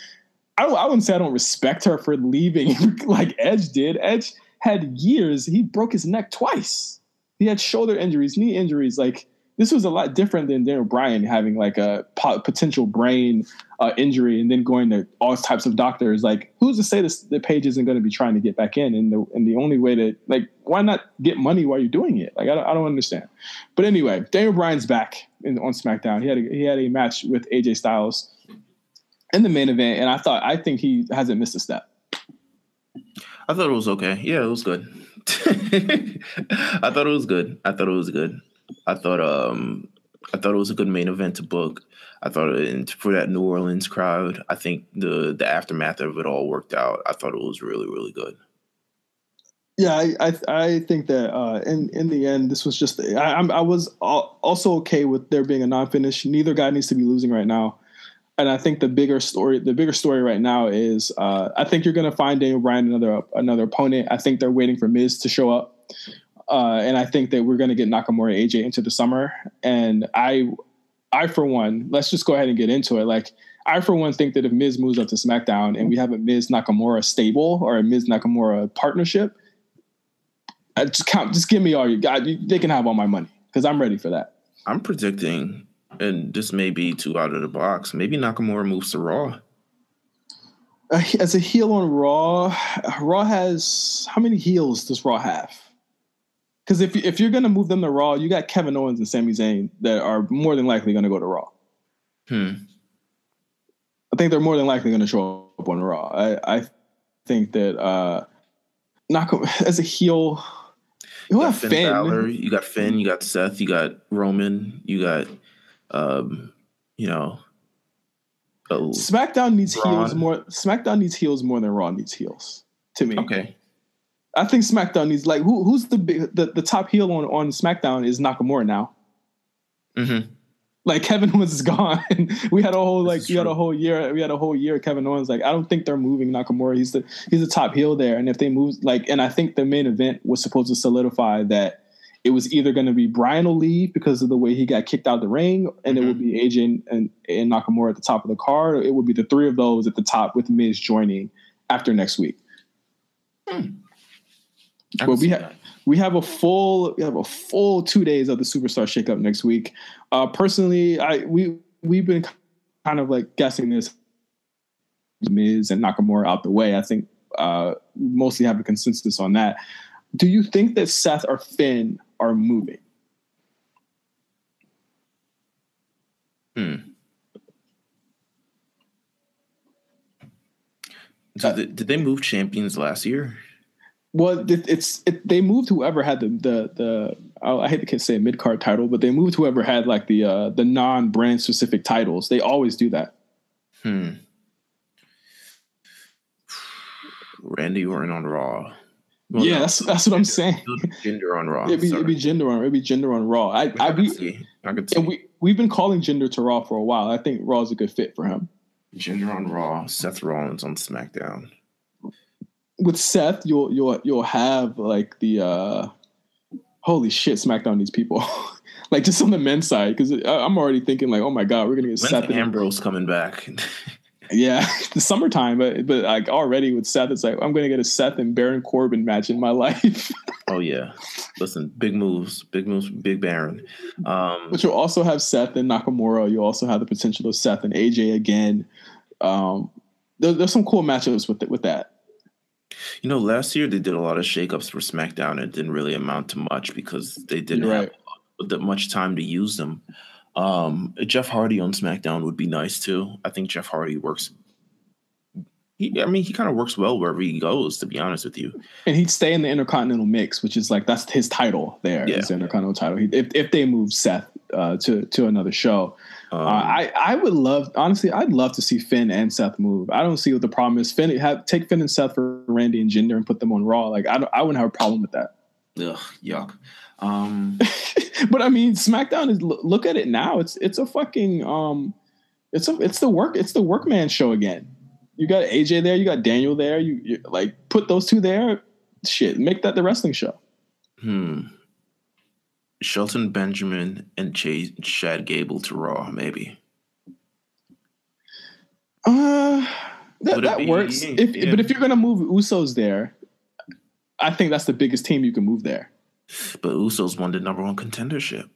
I I wouldn't say I don't respect her for leaving [LAUGHS] like Edge did. Edge had years. He broke his neck twice. He had shoulder injuries, knee injuries, like this was a lot different than Daniel Bryan having like a potential brain uh, injury and then going to all types of doctors. Like, who's to say this, the Paige isn't going to be trying to get back in? And the and the only way to like, why not get money while you're doing it? Like, I don't, I don't understand. But anyway, Daniel Bryan's back in, on SmackDown. He had a, he had a match with AJ Styles in the main event, and I thought I think he hasn't missed a step. I thought it was okay. Yeah, it was good. [LAUGHS] I thought it was good. I thought it was good. I thought um I thought it was a good main event to book. I thought it, for that New Orleans crowd, I think the the aftermath of it all worked out. I thought it was really really good. Yeah, I I, I think that uh, in in the end, this was just I I'm, I was also okay with there being a non finish. Neither guy needs to be losing right now, and I think the bigger story the bigger story right now is uh, I think you're going to find Daniel Bryan another another opponent. I think they're waiting for Miz to show up. Uh, and I think that we're going to get Nakamura AJ into the summer. And I, I for one, let's just go ahead and get into it. Like I for one think that if Miz moves up to SmackDown and we have a Miz Nakamura stable or a Miz Nakamura partnership, I just count. Just give me all you got. They can have all my money because I'm ready for that. I'm predicting, and this may be too out of the box. Maybe Nakamura moves to Raw. Uh, as a heel on Raw, Raw has how many heels does Raw have? Because if if you're gonna move them to Raw, you got Kevin Owens and Sami Zayn that are more than likely gonna go to Raw. Hmm. I think they're more than likely gonna show up on Raw. I I think that uh, not as a heel. You got Finn, Finn Balor, you got Finn, you got Seth, you got Roman, you got um, you know. SmackDown needs Braun. heels more. SmackDown needs heels more than Raw needs heels. To me, okay. I think SmackDown needs like who who's the big the, the top heel on, on SmackDown is Nakamura now. Mm-hmm. Like Kevin [LAUGHS] Owens is gone. [LAUGHS] we had a whole like we had a whole year we had a whole year Kevin Owens. Like I don't think they're moving Nakamura. He's the he's the top heel there. And if they move like and I think the main event was supposed to solidify that it was either going to be Bryan will leave because of the way he got kicked out of the ring, and mm-hmm. it would be AJ and, and Nakamura at the top of the card. It would be the three of those at the top with Miz joining after next week. Hmm. But we have we have a full we have a full two days of the superstar shakeup next week. Uh, personally, I we we've been kind of like guessing this Miz and Nakamura out the way. I think uh, mostly have a consensus on that. Do you think that Seth or Finn are moving? Hmm. Did, they, did they move champions last year? Well, it's it, they moved whoever had the the the I hate to say mid card title, but they moved whoever had like the uh, the non brand specific titles. They always do that. Hmm. [SIGHS] Randy Orton on Raw. Well, yeah, no, that's that's what I'm saying. Jinder on Raw. It'd be, it'd be Jinder on it'd be Jinder on Raw. I I, I could see. I could see. And we we've been calling Jinder to Raw for a while. I think Raw is a good fit for him. Jinder on Raw. Seth Rollins on SmackDown with Seth, you'll you'll you'll have like the uh holy shit, SmackDown needs people. [LAUGHS] like just on the men's side because I'm already thinking like, oh my god, we're gonna get When's Seth. Ambrose coming back? [LAUGHS] yeah, [LAUGHS] the summertime, but but like already with Seth, it's like I'm gonna get a Seth and Baron Corbin match in my [LAUGHS] life, oh yeah. Listen, big moves, big moves, big Baron. Um, but you'll also have Seth and Nakamura. You also have the potential of Seth and AJ again. Um, there, there's some cool matchups with with that. you know, last year they did a lot of shakeups for SmackDown. and It didn't really amount to much because they didn't You're have that much time to use them. Um, Jeff Hardy on SmackDown would be nice too. I think Jeff Hardy works. He, I mean, he kind of works well wherever he goes. To be honest with you, and he'd stay in the Intercontinental mix, which is like that's his title there. Yeah. The Intercontinental title. He, if if they move Seth uh, to to another show, um, uh, I I would love honestly I'd love to see Finn and Seth move. I don't see what the problem is. Finn have take Finn and Seth for Randy and Jinder and put them on Raw. Like I don't, I wouldn't have a problem with that. ugh, yuck. Um, [LAUGHS] but I mean, SmackDown is look at it now. It's it's a fucking um, it's a it's the work it's the workman show again. You got AJ there, you got Daniel there. You, you like put those two there. Shit, make that the wrestling show. hmm. Shelton Benjamin and Chase, Chad Gable to Raw, maybe. Uh, that, Would that be- works. If yeah. but if you're gonna move Usos there, I think that's the biggest team you can move there. But Usos won the number one contendership.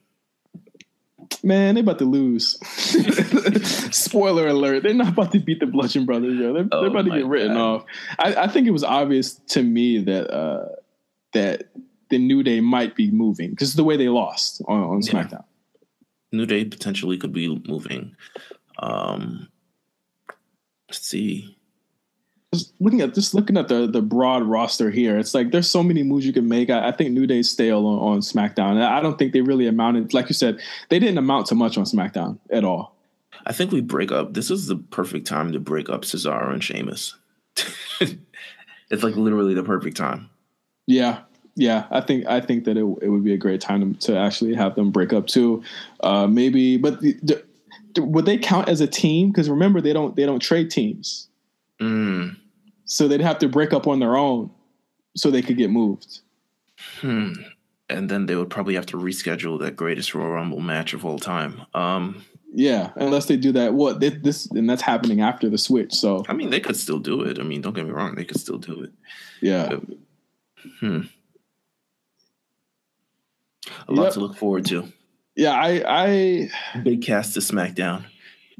Man, they about to lose. [LAUGHS] Spoiler alert: They're not about to beat the Bludgeon Brothers. Yo. They're, Oh they're about to get written God. off. I, I think it was obvious to me that uh, that the New Day might be moving because the way they lost on, on Yeah. SmackDown. New Day potentially could be moving. Um, let's see. Just looking at just looking at the the broad roster here, it's like there's so many moves you can make. I, I think New Day's stale on, on SmackDown. I don't think they really amounted, like you said, they didn't amount to much on SmackDown at all. I think we break up. This is the perfect time to break up Cesaro and Sheamus. [LAUGHS] it's like literally the perfect time. Yeah, yeah. I think I think that it, it would be a great time to, to actually have them break up too. Uh, maybe, but the, the, would they count as a team? Because remember, they don't they don't trade teams, Mm, so they'd have to break up on their own so they could get moved. hmm. And then they would probably have to reschedule that greatest Royal Rumble match of all time. Um, Yeah, unless they do that. What this, this and that's happening after the switch. So I mean, they could still do it. I mean, don't get me wrong, they could still do it. yeah, Hmm. A lot Yep. to look forward to. yeah. I I Big Cass to SmackDown.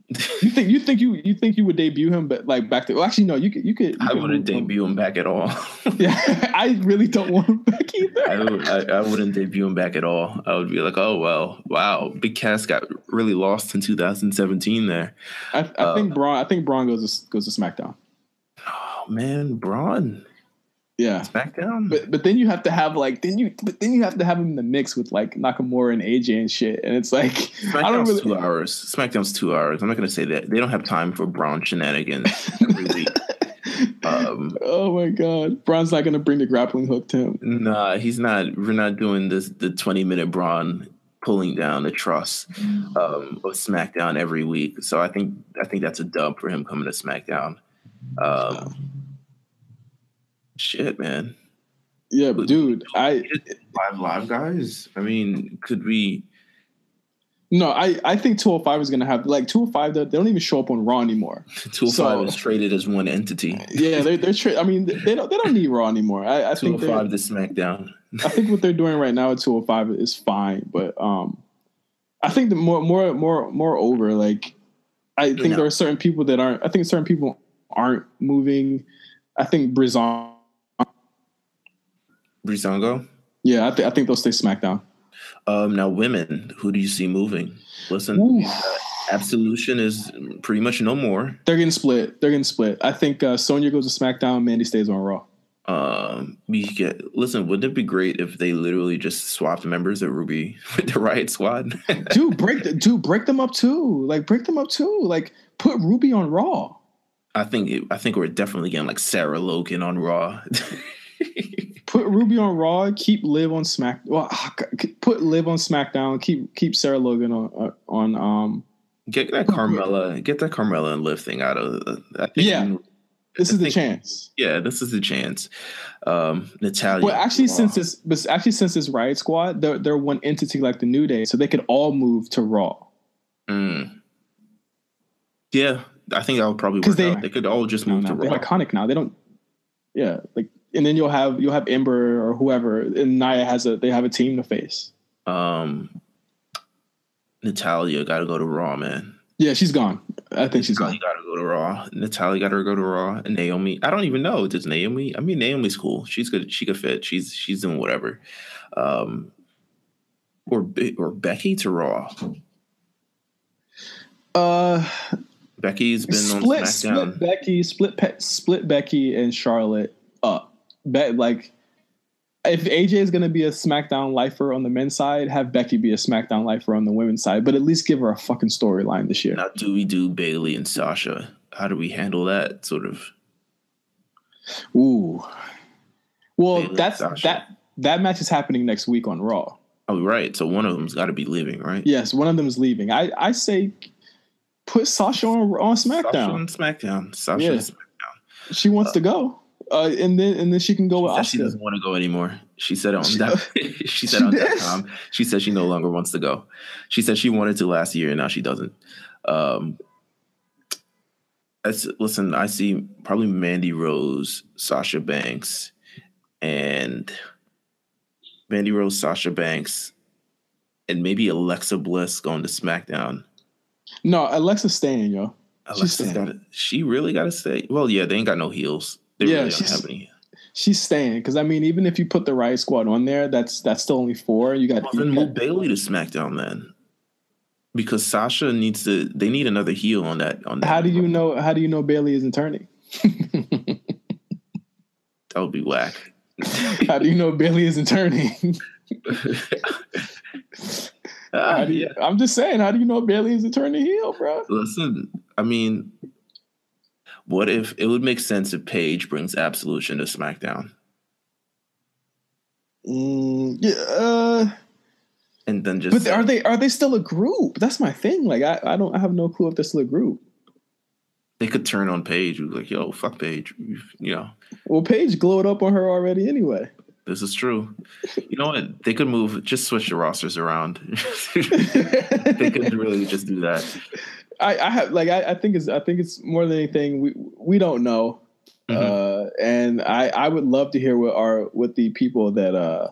You think you think you you think you would debut him, but like back to well, actually no, you could you could. You I could wouldn't him. debut him back at all. [LAUGHS] Yeah, [LAUGHS] I really don't want him back either. I, would, I, I wouldn't debut him back at all. I would be like, oh well, wow, Big Cass got really lost in 2017 there. I, I Uh, think Braun. I think Braun goes to, goes to SmackDown. Oh man, Braun Yeah, SmackDown. but but then you have to have like then you but then you have to have him in the mix with like Nakamura and AJ and shit, and it's like [LAUGHS] I don't SmackDown's really. two hours. SmackDown's two hours. I'm not gonna say that they don't have time for Braun shenanigans every [LAUGHS] week. Um, Oh my god, Braun's not gonna bring the grappling hook to him. nah, he's not. We're not doing this. The 20 minute Braun pulling down the truss um, of SmackDown every week. So I think I think that's a dub for him coming to SmackDown. Um, shit, man. Yeah, but dude, I Five live guys. I mean, could we? no, I I think 205 is gonna have like 205. They they don't even show up on Raw anymore. [LAUGHS] 205 So- is traded as one entity. Yeah, they're they're. Tra- I mean, they don't they don't need Raw anymore. I, I think they're- 205 to SmackDown. I think what they're doing right now at 205 is fine, but um, I think the more more more more over like I think No. there are certain people that aren't. I think certain people aren't moving. I think Brizon. Breezango. Yeah, I, th- I think they'll stay SmackDown. Um, now, women, who do you see moving? Listen, Ooh. Absolution is pretty much no more. They're getting split. They're getting split. I think uh, Sonya goes to SmackDown. Mandy stays on Raw. Um, we get listen. Wouldn't it be great if they literally just swapped members of Ruby [LAUGHS] with the Riott Squad? [LAUGHS] Dude, break the, dude, break them up too. Like break them up too. Like put Ruby on Raw. I think it, I think we're definitely getting like Sarah Logan on Raw. [LAUGHS] Put Ruby on Raw. Keep Liv on Smack. Well, ah, put Liv on SmackDown. Keep keep Sarah Logan on uh, on um get that Carmella, get that Carmella and Liv thing out of. I think Yeah. This I is the chance. Yeah, this is the chance. Um, Natalya. Well, actually, Raw. since this, but actually, since this Riott Squad, they're they're one entity like the New Day, so they could all move to Raw. Mm. Yeah, I think that would probably 'Cause work they- out. They could all just move no, to they're Raw. iconic now. They don't. Yeah, like, and then you'll have you'll have Ember or whoever, and Nia has a they have a team to face. Um, Natalya got to go to Raw, man. Yeah, she's gone. I think she's Natalya gone. got to go to Raw. Natalya got to go to Raw. And Naomi, I don't even know. Does Naomi? I mean, Naomi's cool. She's good. She could fit. She's she's doing whatever. Um, or or Becky to Raw. Uh, Becky's been split on split Becky, split Pe- split Becky and Charlotte up. Bet like if AJ is going to be a SmackDown lifer on the men's side, have Becky be a SmackDown lifer on the women's side, but at least give her a fucking storyline this year. Now, do we do Bayley and Sasha? How do we handle that sort of? Ooh. Well, that's that that match is happening next week on Raw. Oh, right. So one of them's got to be leaving, right? Yes, one of them is leaving. I I say put Sasha on on Sasha SmackDown. on SmackDown. Sasha Yeah. on SmackDown. She wants to go, uh, and then and then she can go with She she doesn't want to go anymore. She said on She- that. [LAUGHS] she said she on did? that com. She said she no longer wants to go. She said she wanted to last year, and now she doesn't. Um, that's, listen, I see probably Mandy Rose, Sasha Banks, and Mandy Rose, Sasha Banks, and maybe Alexa Bliss going to SmackDown. No, Alexa's staying, yo. Staying. got she really got to stay. Well, yeah, they ain't got no heels. They Yeah, really don't she's- have any. She's staying because I mean, even if you put the Riott Squad on there, that's that's still only four. You got, Well, then move Bayley to SmackDown then, because Sasha needs to. They need another heel on that. On that. how do you know? How do you know Bayley isn't turning? [LAUGHS] That would be whack. [LAUGHS] How do you know Bayley isn't turning? [LAUGHS] Ah, do you- yeah. I'm just saying, how do you know Bayley isn't turning heel, bro? Listen, I mean, what if it would make sense if Paige brings Absolution to SmackDown, Mm, yeah, uh, and then just but are they are they still a group? That's my thing. Like I, I don't I have no clue if they're still a group. they could turn on Paige, like, "Yo, fuck Paige," you know. Well, Paige glowed up on her already anyway. This is true. You know what? They could move, just switch the rosters around. [LAUGHS] [LAUGHS] they could really just do that. I, I have like I, I think it's I think it's more than anything we we don't know, Mhm. uh, and I I would love to hear what our what the people that uh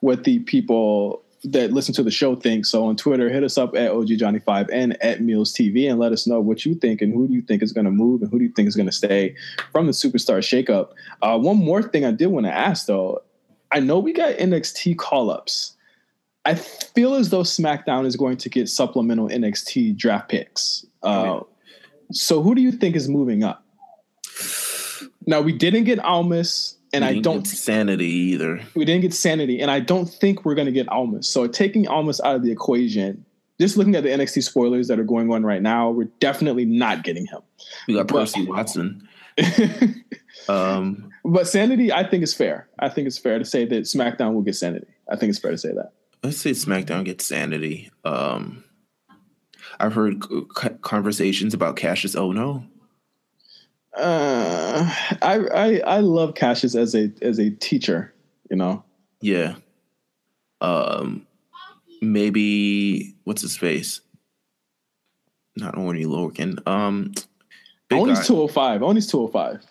what the people that listen to the show think. So on Twitter, hit us up at OG Johnny Five and at Meelz TV and let us know what you think and who do you think is going to move and who do you think is going to stay from the Superstar Shakeup. Uh, one more thing I did want to ask though, I know we got NXT call ups. I feel as though SmackDown is going to get supplemental NXT draft picks. Uh, so who do you think is moving up? Now we didn't get Almas, and I don't. sanity either. We didn't get Sanity, and I don't think we're going to get Almas. So taking Almas out of the equation, just looking at the NXT spoilers that are going on right now, we're definitely not getting him. We got But- Percy Watson. [LAUGHS] Um, but Sanity, I think is fair. I think it's fair to say that SmackDown will get Sanity. I think it's fair to say that. Let's say SmackDown gets sanity. Um, I've heard conversations about Cassius. Oh no, Uh, I, I I love Cassius as a as a teacher. You know, yeah. Um, maybe what's his face? Not Oney Lorcan. Um, Oney's two hundred five. Oney's two hundred five.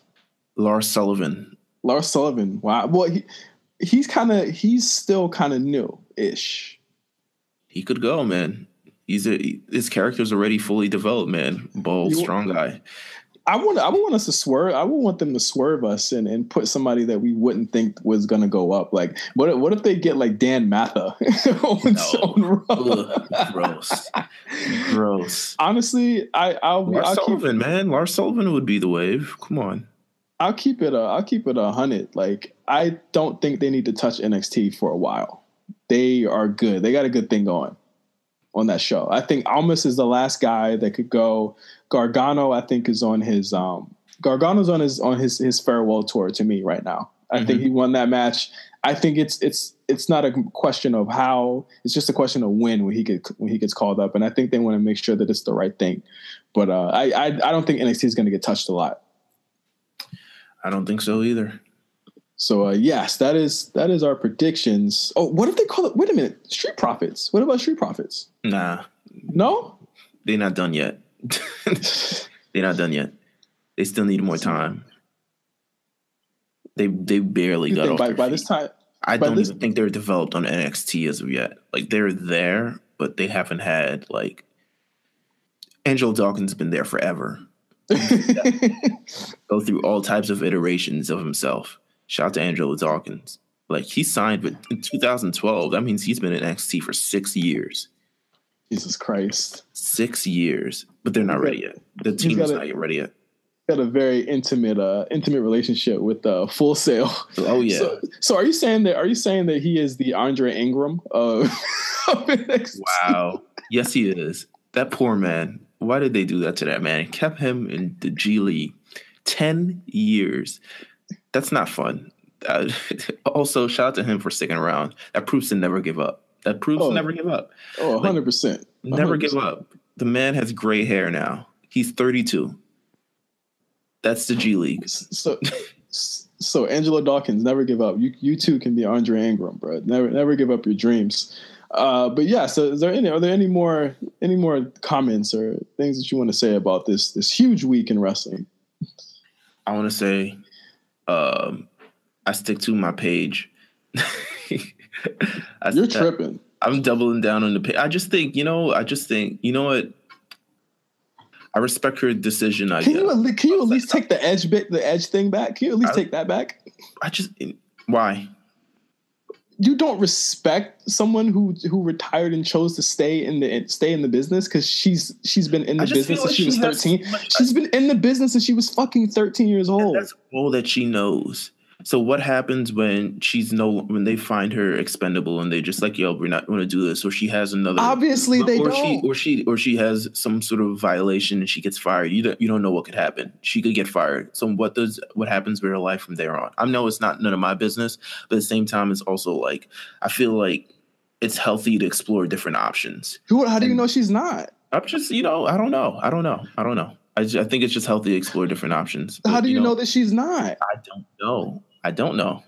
Lars Sullivan. Lars Sullivan. Wow. Well, he, he's kind of he's still kind of new ish. He could go, man. He's a his character's already fully developed, man. Bold, You- strong guy. I want I would want us to swerve. I would want them to swerve us and, and put somebody that we wouldn't think was gonna go up. Like what if- what if they get like Dan Matha [LAUGHS] on, No. Ugh, gross, gross. Honestly, I I'll Lars I'll keep, Sullivan, man. Lars Sullivan would be the wave. Come on. I'll keep it a I'll keep it a hundred. Like I don't think they need to touch NXT for a while. They are good. They got a good thing going on that show. I think Almas is the last guy that could go. Gargano, I think, is on his um Gargano's on his on his his farewell tour to me right now. I think he won that match. I think it's it's it's not a question of how. It's just a question of when when he get when he gets called up, and I think they want to make sure that it's the right thing. But uh, I, I I don't think NXT is going to get touched a lot. I don't think so either. So uh, yes, that is that is our predictions. Oh, what if they call it? Wait a minute, Street Profits. What about Street Profits? Nah, No. they're not done yet. [LAUGHS] they're not done yet. They still need more time. They they barely You got off by, by this time, I don't this- even think they're developed on NXT as of yet. Like they're there, but they haven't had like Angelo Dawkins been there forever. [LAUGHS] Go through all types of iterations of himself. Shout out to Angelo Dawkins. Like he signed with in 2012. That means he's been in NXT for six years. Jesus Christ, Six years, but they're not ready yet. The team is not yet ready yet. got a very intimate, uh, intimate relationship with uh, Full Sail. Oh yeah. So, so are you saying that? Are you saying that he is the Andre Ingram of, [LAUGHS] of NXT? Wow. yes, he is. That poor man. Why did they do that to that man? Kept him in the G League 10 years. That's not fun. Uh, [LAUGHS] also, shout out to him for sticking around. That proves to never give up. That proves Oh. to never give up. Oh, 100 percent. Never give up. The man has gray hair now. He's 32. That's the G League. So, so Angelo Dawkins, never give up. You you too can be Andre Ingram, bro. Never never give up your dreams. Uh, but yeah, so is there any are there any more any more comments or things that you want to say about this this huge week in wrestling? I want to say, um, I stick to my page. [LAUGHS] I, You're tripping. I'm doubling down on the page. I just think, you know, I just think, you know what? I respect her decision. I Can you guess. at can you at least take the Edge bit the Edge thing back? Can you at least I- take that back? I just why? You don't respect someone who who retired and chose to stay in the stay in the business because she's she's been in the business since like she was she has thirteen. so much- She's been in the business since she was fucking thirteen years old. That's all that she knows. So what happens when she's no when they find her expendable and they just like yo we're not going to do this or she has another Obviously, they or don't. she or she or she has some sort of violation and she gets fired. You don't you don't know what could happen. She could get fired. So what does what happens with her life from there on? I know it's not none of my business, but at the same time, it's also like I feel like it's healthy to explore different options. Who? How do you And- know she's not? I'm just you know I don't know I don't know I don't know. I, just, I think it's just healthy to explore different options. How do you know that she's not? I don't know. I don't know.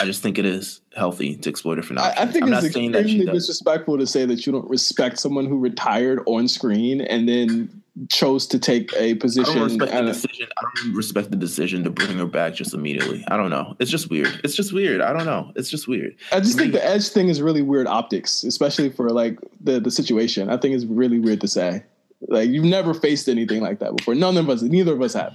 I just think it is healthy to explore different I, options. I think I'm it's not saying that extremely disrespectful to say that you don't respect someone who retired on screen and then chose to take a position. I don't respect the decision. I don't respect the decision to bring her back just immediately. I don't know. It's just weird. It's just weird. I don't know. It's just weird. I just think the Edge thing is really weird optics, especially for like the the situation. I think it's really weird to say. Like you've never faced anything like that before. None of us, neither of us have.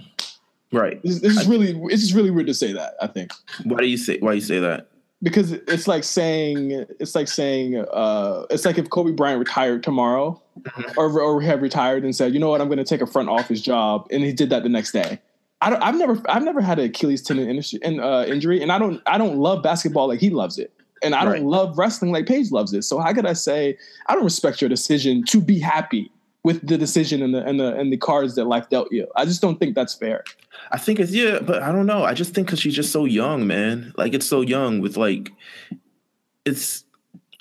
Right. This, this is really, it's just really weird to say that. I think Why do you say? Why you say that? because it's like saying, it's like saying, uh, it's like if Kobe Bryant retired tomorrow, or or have retired and said, you know what, I'm going to take a front office job, and he did that the next day. I don't, I've never, I've never had an Achilles tendon industry, in, uh, injury, and I don't, I don't love basketball like he loves it. And I don't love wrestling like Paige loves it. So how could I say I don't respect your decision to be happy with the decision and the and the and the cards that life dealt you? I just don't think that's fair. I think it's yeah, but I don't know. I just think because she's just so young, man. Like it's so young with like, it's.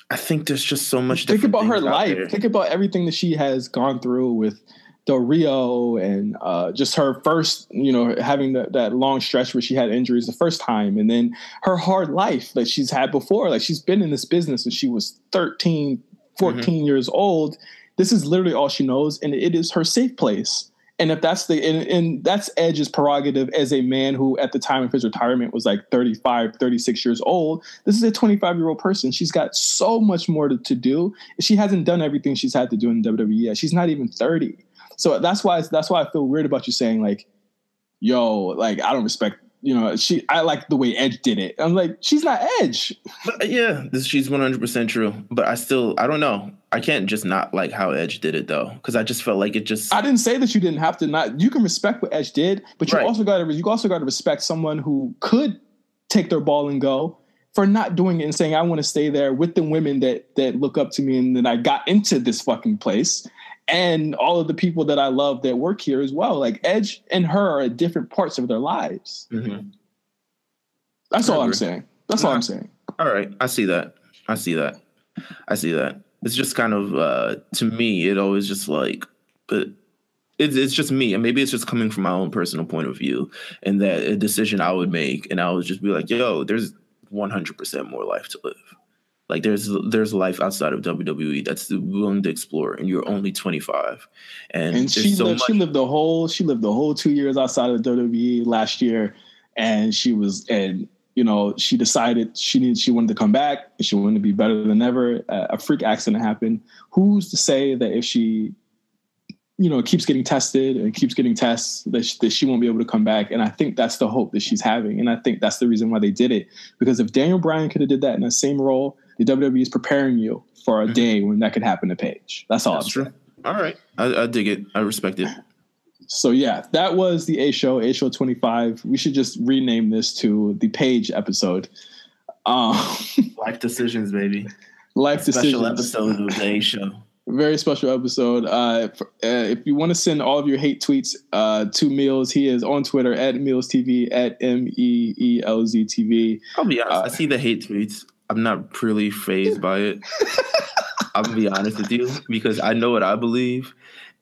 I think there's just so much. Think about her life. there. Think about everything that she has gone through with Del Rio and uh, just her first, you know, having that, that long stretch where she had injuries the first time, and then her hard life that she's had before. Like she's been in this business since she was 13, 14 Mm-hmm. years old. This is literally all she knows, and it is her safe place. And if that's the and, and that's Edge's prerogative as a man who at the time of his retirement was like 35, 36 years old. This is a 25 year old person. She's got so much more to, to do. She hasn't done everything she's had to do in WWE yet. She's not even 30. So that's why that's why I feel weird about you saying like, yo, like I don't respect, you know, she I like the way Edge did it. I'm like, she's not Edge. Yeah, this she's one hundred percent true. But I still, I don't know. I can't just not like how Edge did it though, because I just felt like it just. I didn't say that you didn't have to not you can respect what Edge did, but you Right. also got to you also got to respect someone who could take their ball and go for not doing it and saying I want to stay there with the women that that look up to me and then I got into this fucking place and all of the people that I love that work here as well. Like Edge and her are at different parts of their lives. Mhm. That's I all I'm saying. That's all I'm saying. All right, I see that. I see that. I see that. It's just kind of uh to me, it always just like, but it's, it's just me, and maybe it's just coming from my own personal point of view, and that a decision I would make, and I would just be like, "Yo, there's 100 percent more life to live. Like there's there's life outside of WWE that's willing to explore, and you're only 25." And, And she so lived, she lived the whole she lived the whole two years outside of WWE last year, and she was and you know she decided she needed she wanted to come back and she wanted to be better than ever. Uh, a freak accident happened. Who's to say that if she you know keeps getting tested and keeps getting tests that she, that she won't be able to come back? And I think that's the hope that she's having, and I think that's the reason why they did it. Because if Daniel Bryan could have did that in the same role, the WWE is preparing you for a day when that could happen to Paige. That's all. That's I'm true. saying. All right, I, I dig it. I respect it. So yeah, that was the A show, A show 25. We should just rename this to the Paige episode. Um, [LAUGHS] Life decisions, baby. life Special decisions. episode of the A show. Very special episode. Uh, f- uh, if you want to send all of your hate tweets uh, to Meelz, he is on Twitter at Meelz TV at M E E L Z TV. I'll be honest. Uh, I see the hate tweets. I'm not really phased by it. [LAUGHS] I'm gonna be honest with you because I know what I believe,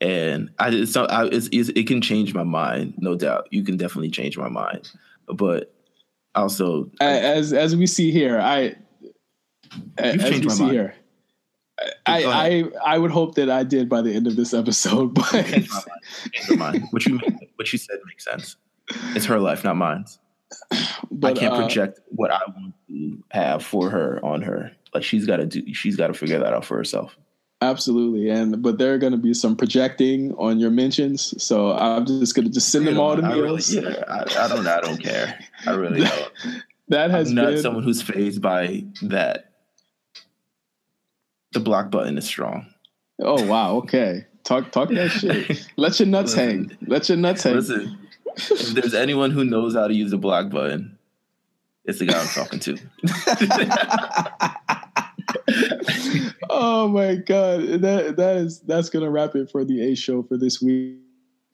and I it's, I, it's, it can change my mind, no doubt. You can definitely change my mind, but also As as we see here, I as changed we see mind. here. I, I I would hope that I did by the end of this episode, [LAUGHS] but change my mind. Mind. What you what you said makes sense. It's her life, not mine. but I can't uh, project what I want to have for her on her. Like she's got to do. She's got to figure that out for herself. Absolutely, and but there are going to be some projecting on your mentions, so I'm just going to just send them all to I really, yeah, I, I don't. I don't care. I really [LAUGHS] don't. That has I'm not been someone who's phased by that. The block button is strong. oh wow, okay. Talk talk that [LAUGHS] shit. Let your nuts Listen. hang. Let your nuts hang. Listen, if there's anyone who knows how to use the block button, it's the guy I'm talking to. [LAUGHS] oh my god, that that is that's gonna wrap it for the A show for this week.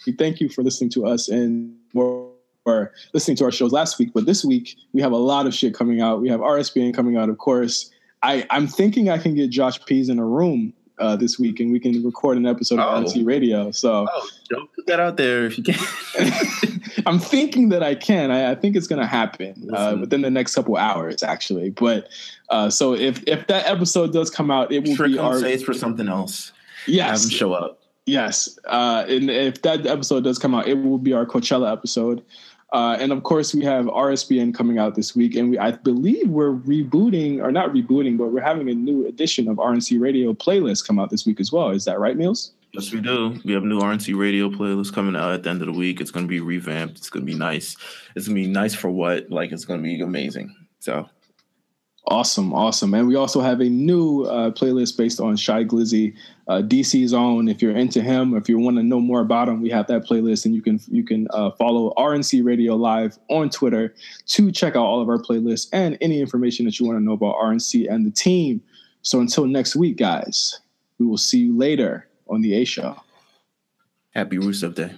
We thank you for listening to us and more or listening to our shows last week, but this week we have a lot of shit coming out. We have RSBN coming out, of course. I I'm thinking I can get Josh Pease in a room uh, this week and we can record an episode of Oh. RNC Radio. So oh, don't put that out there if you can. [LAUGHS] I'm thinking that I can. I, I think it's going to happen uh, within the next couple hours, actually. But uh, so if if that episode does come out, it will Trick be our say it's for something else. Have yes, him show up. yes. Uh, and if that episode does come out, it will be our Coachella episode. Uh, and of course, we have RSBN coming out this week, and we I believe we're rebooting or not rebooting, but we're having a new edition of RNC Radio playlist come out this week as well. Is that right, Meelz? Yes, we do. We have new RNC radio playlist coming out at the end of the week. It's going to be revamped. It's going to be nice. It's going to be nice for what? Like, it's going to be amazing. So, Awesome, awesome. And we also have a new uh, playlist based on Shy Glizzy, uh, DC's own. If you're into him, if you want to know more about him, we have that playlist, and you can you can uh, follow RNC Radio Live on Twitter to check out all of our playlists and any information that you want to know about RNC and the team. So until next week, guys, we will see you later on the A Show. happy Rusev Day.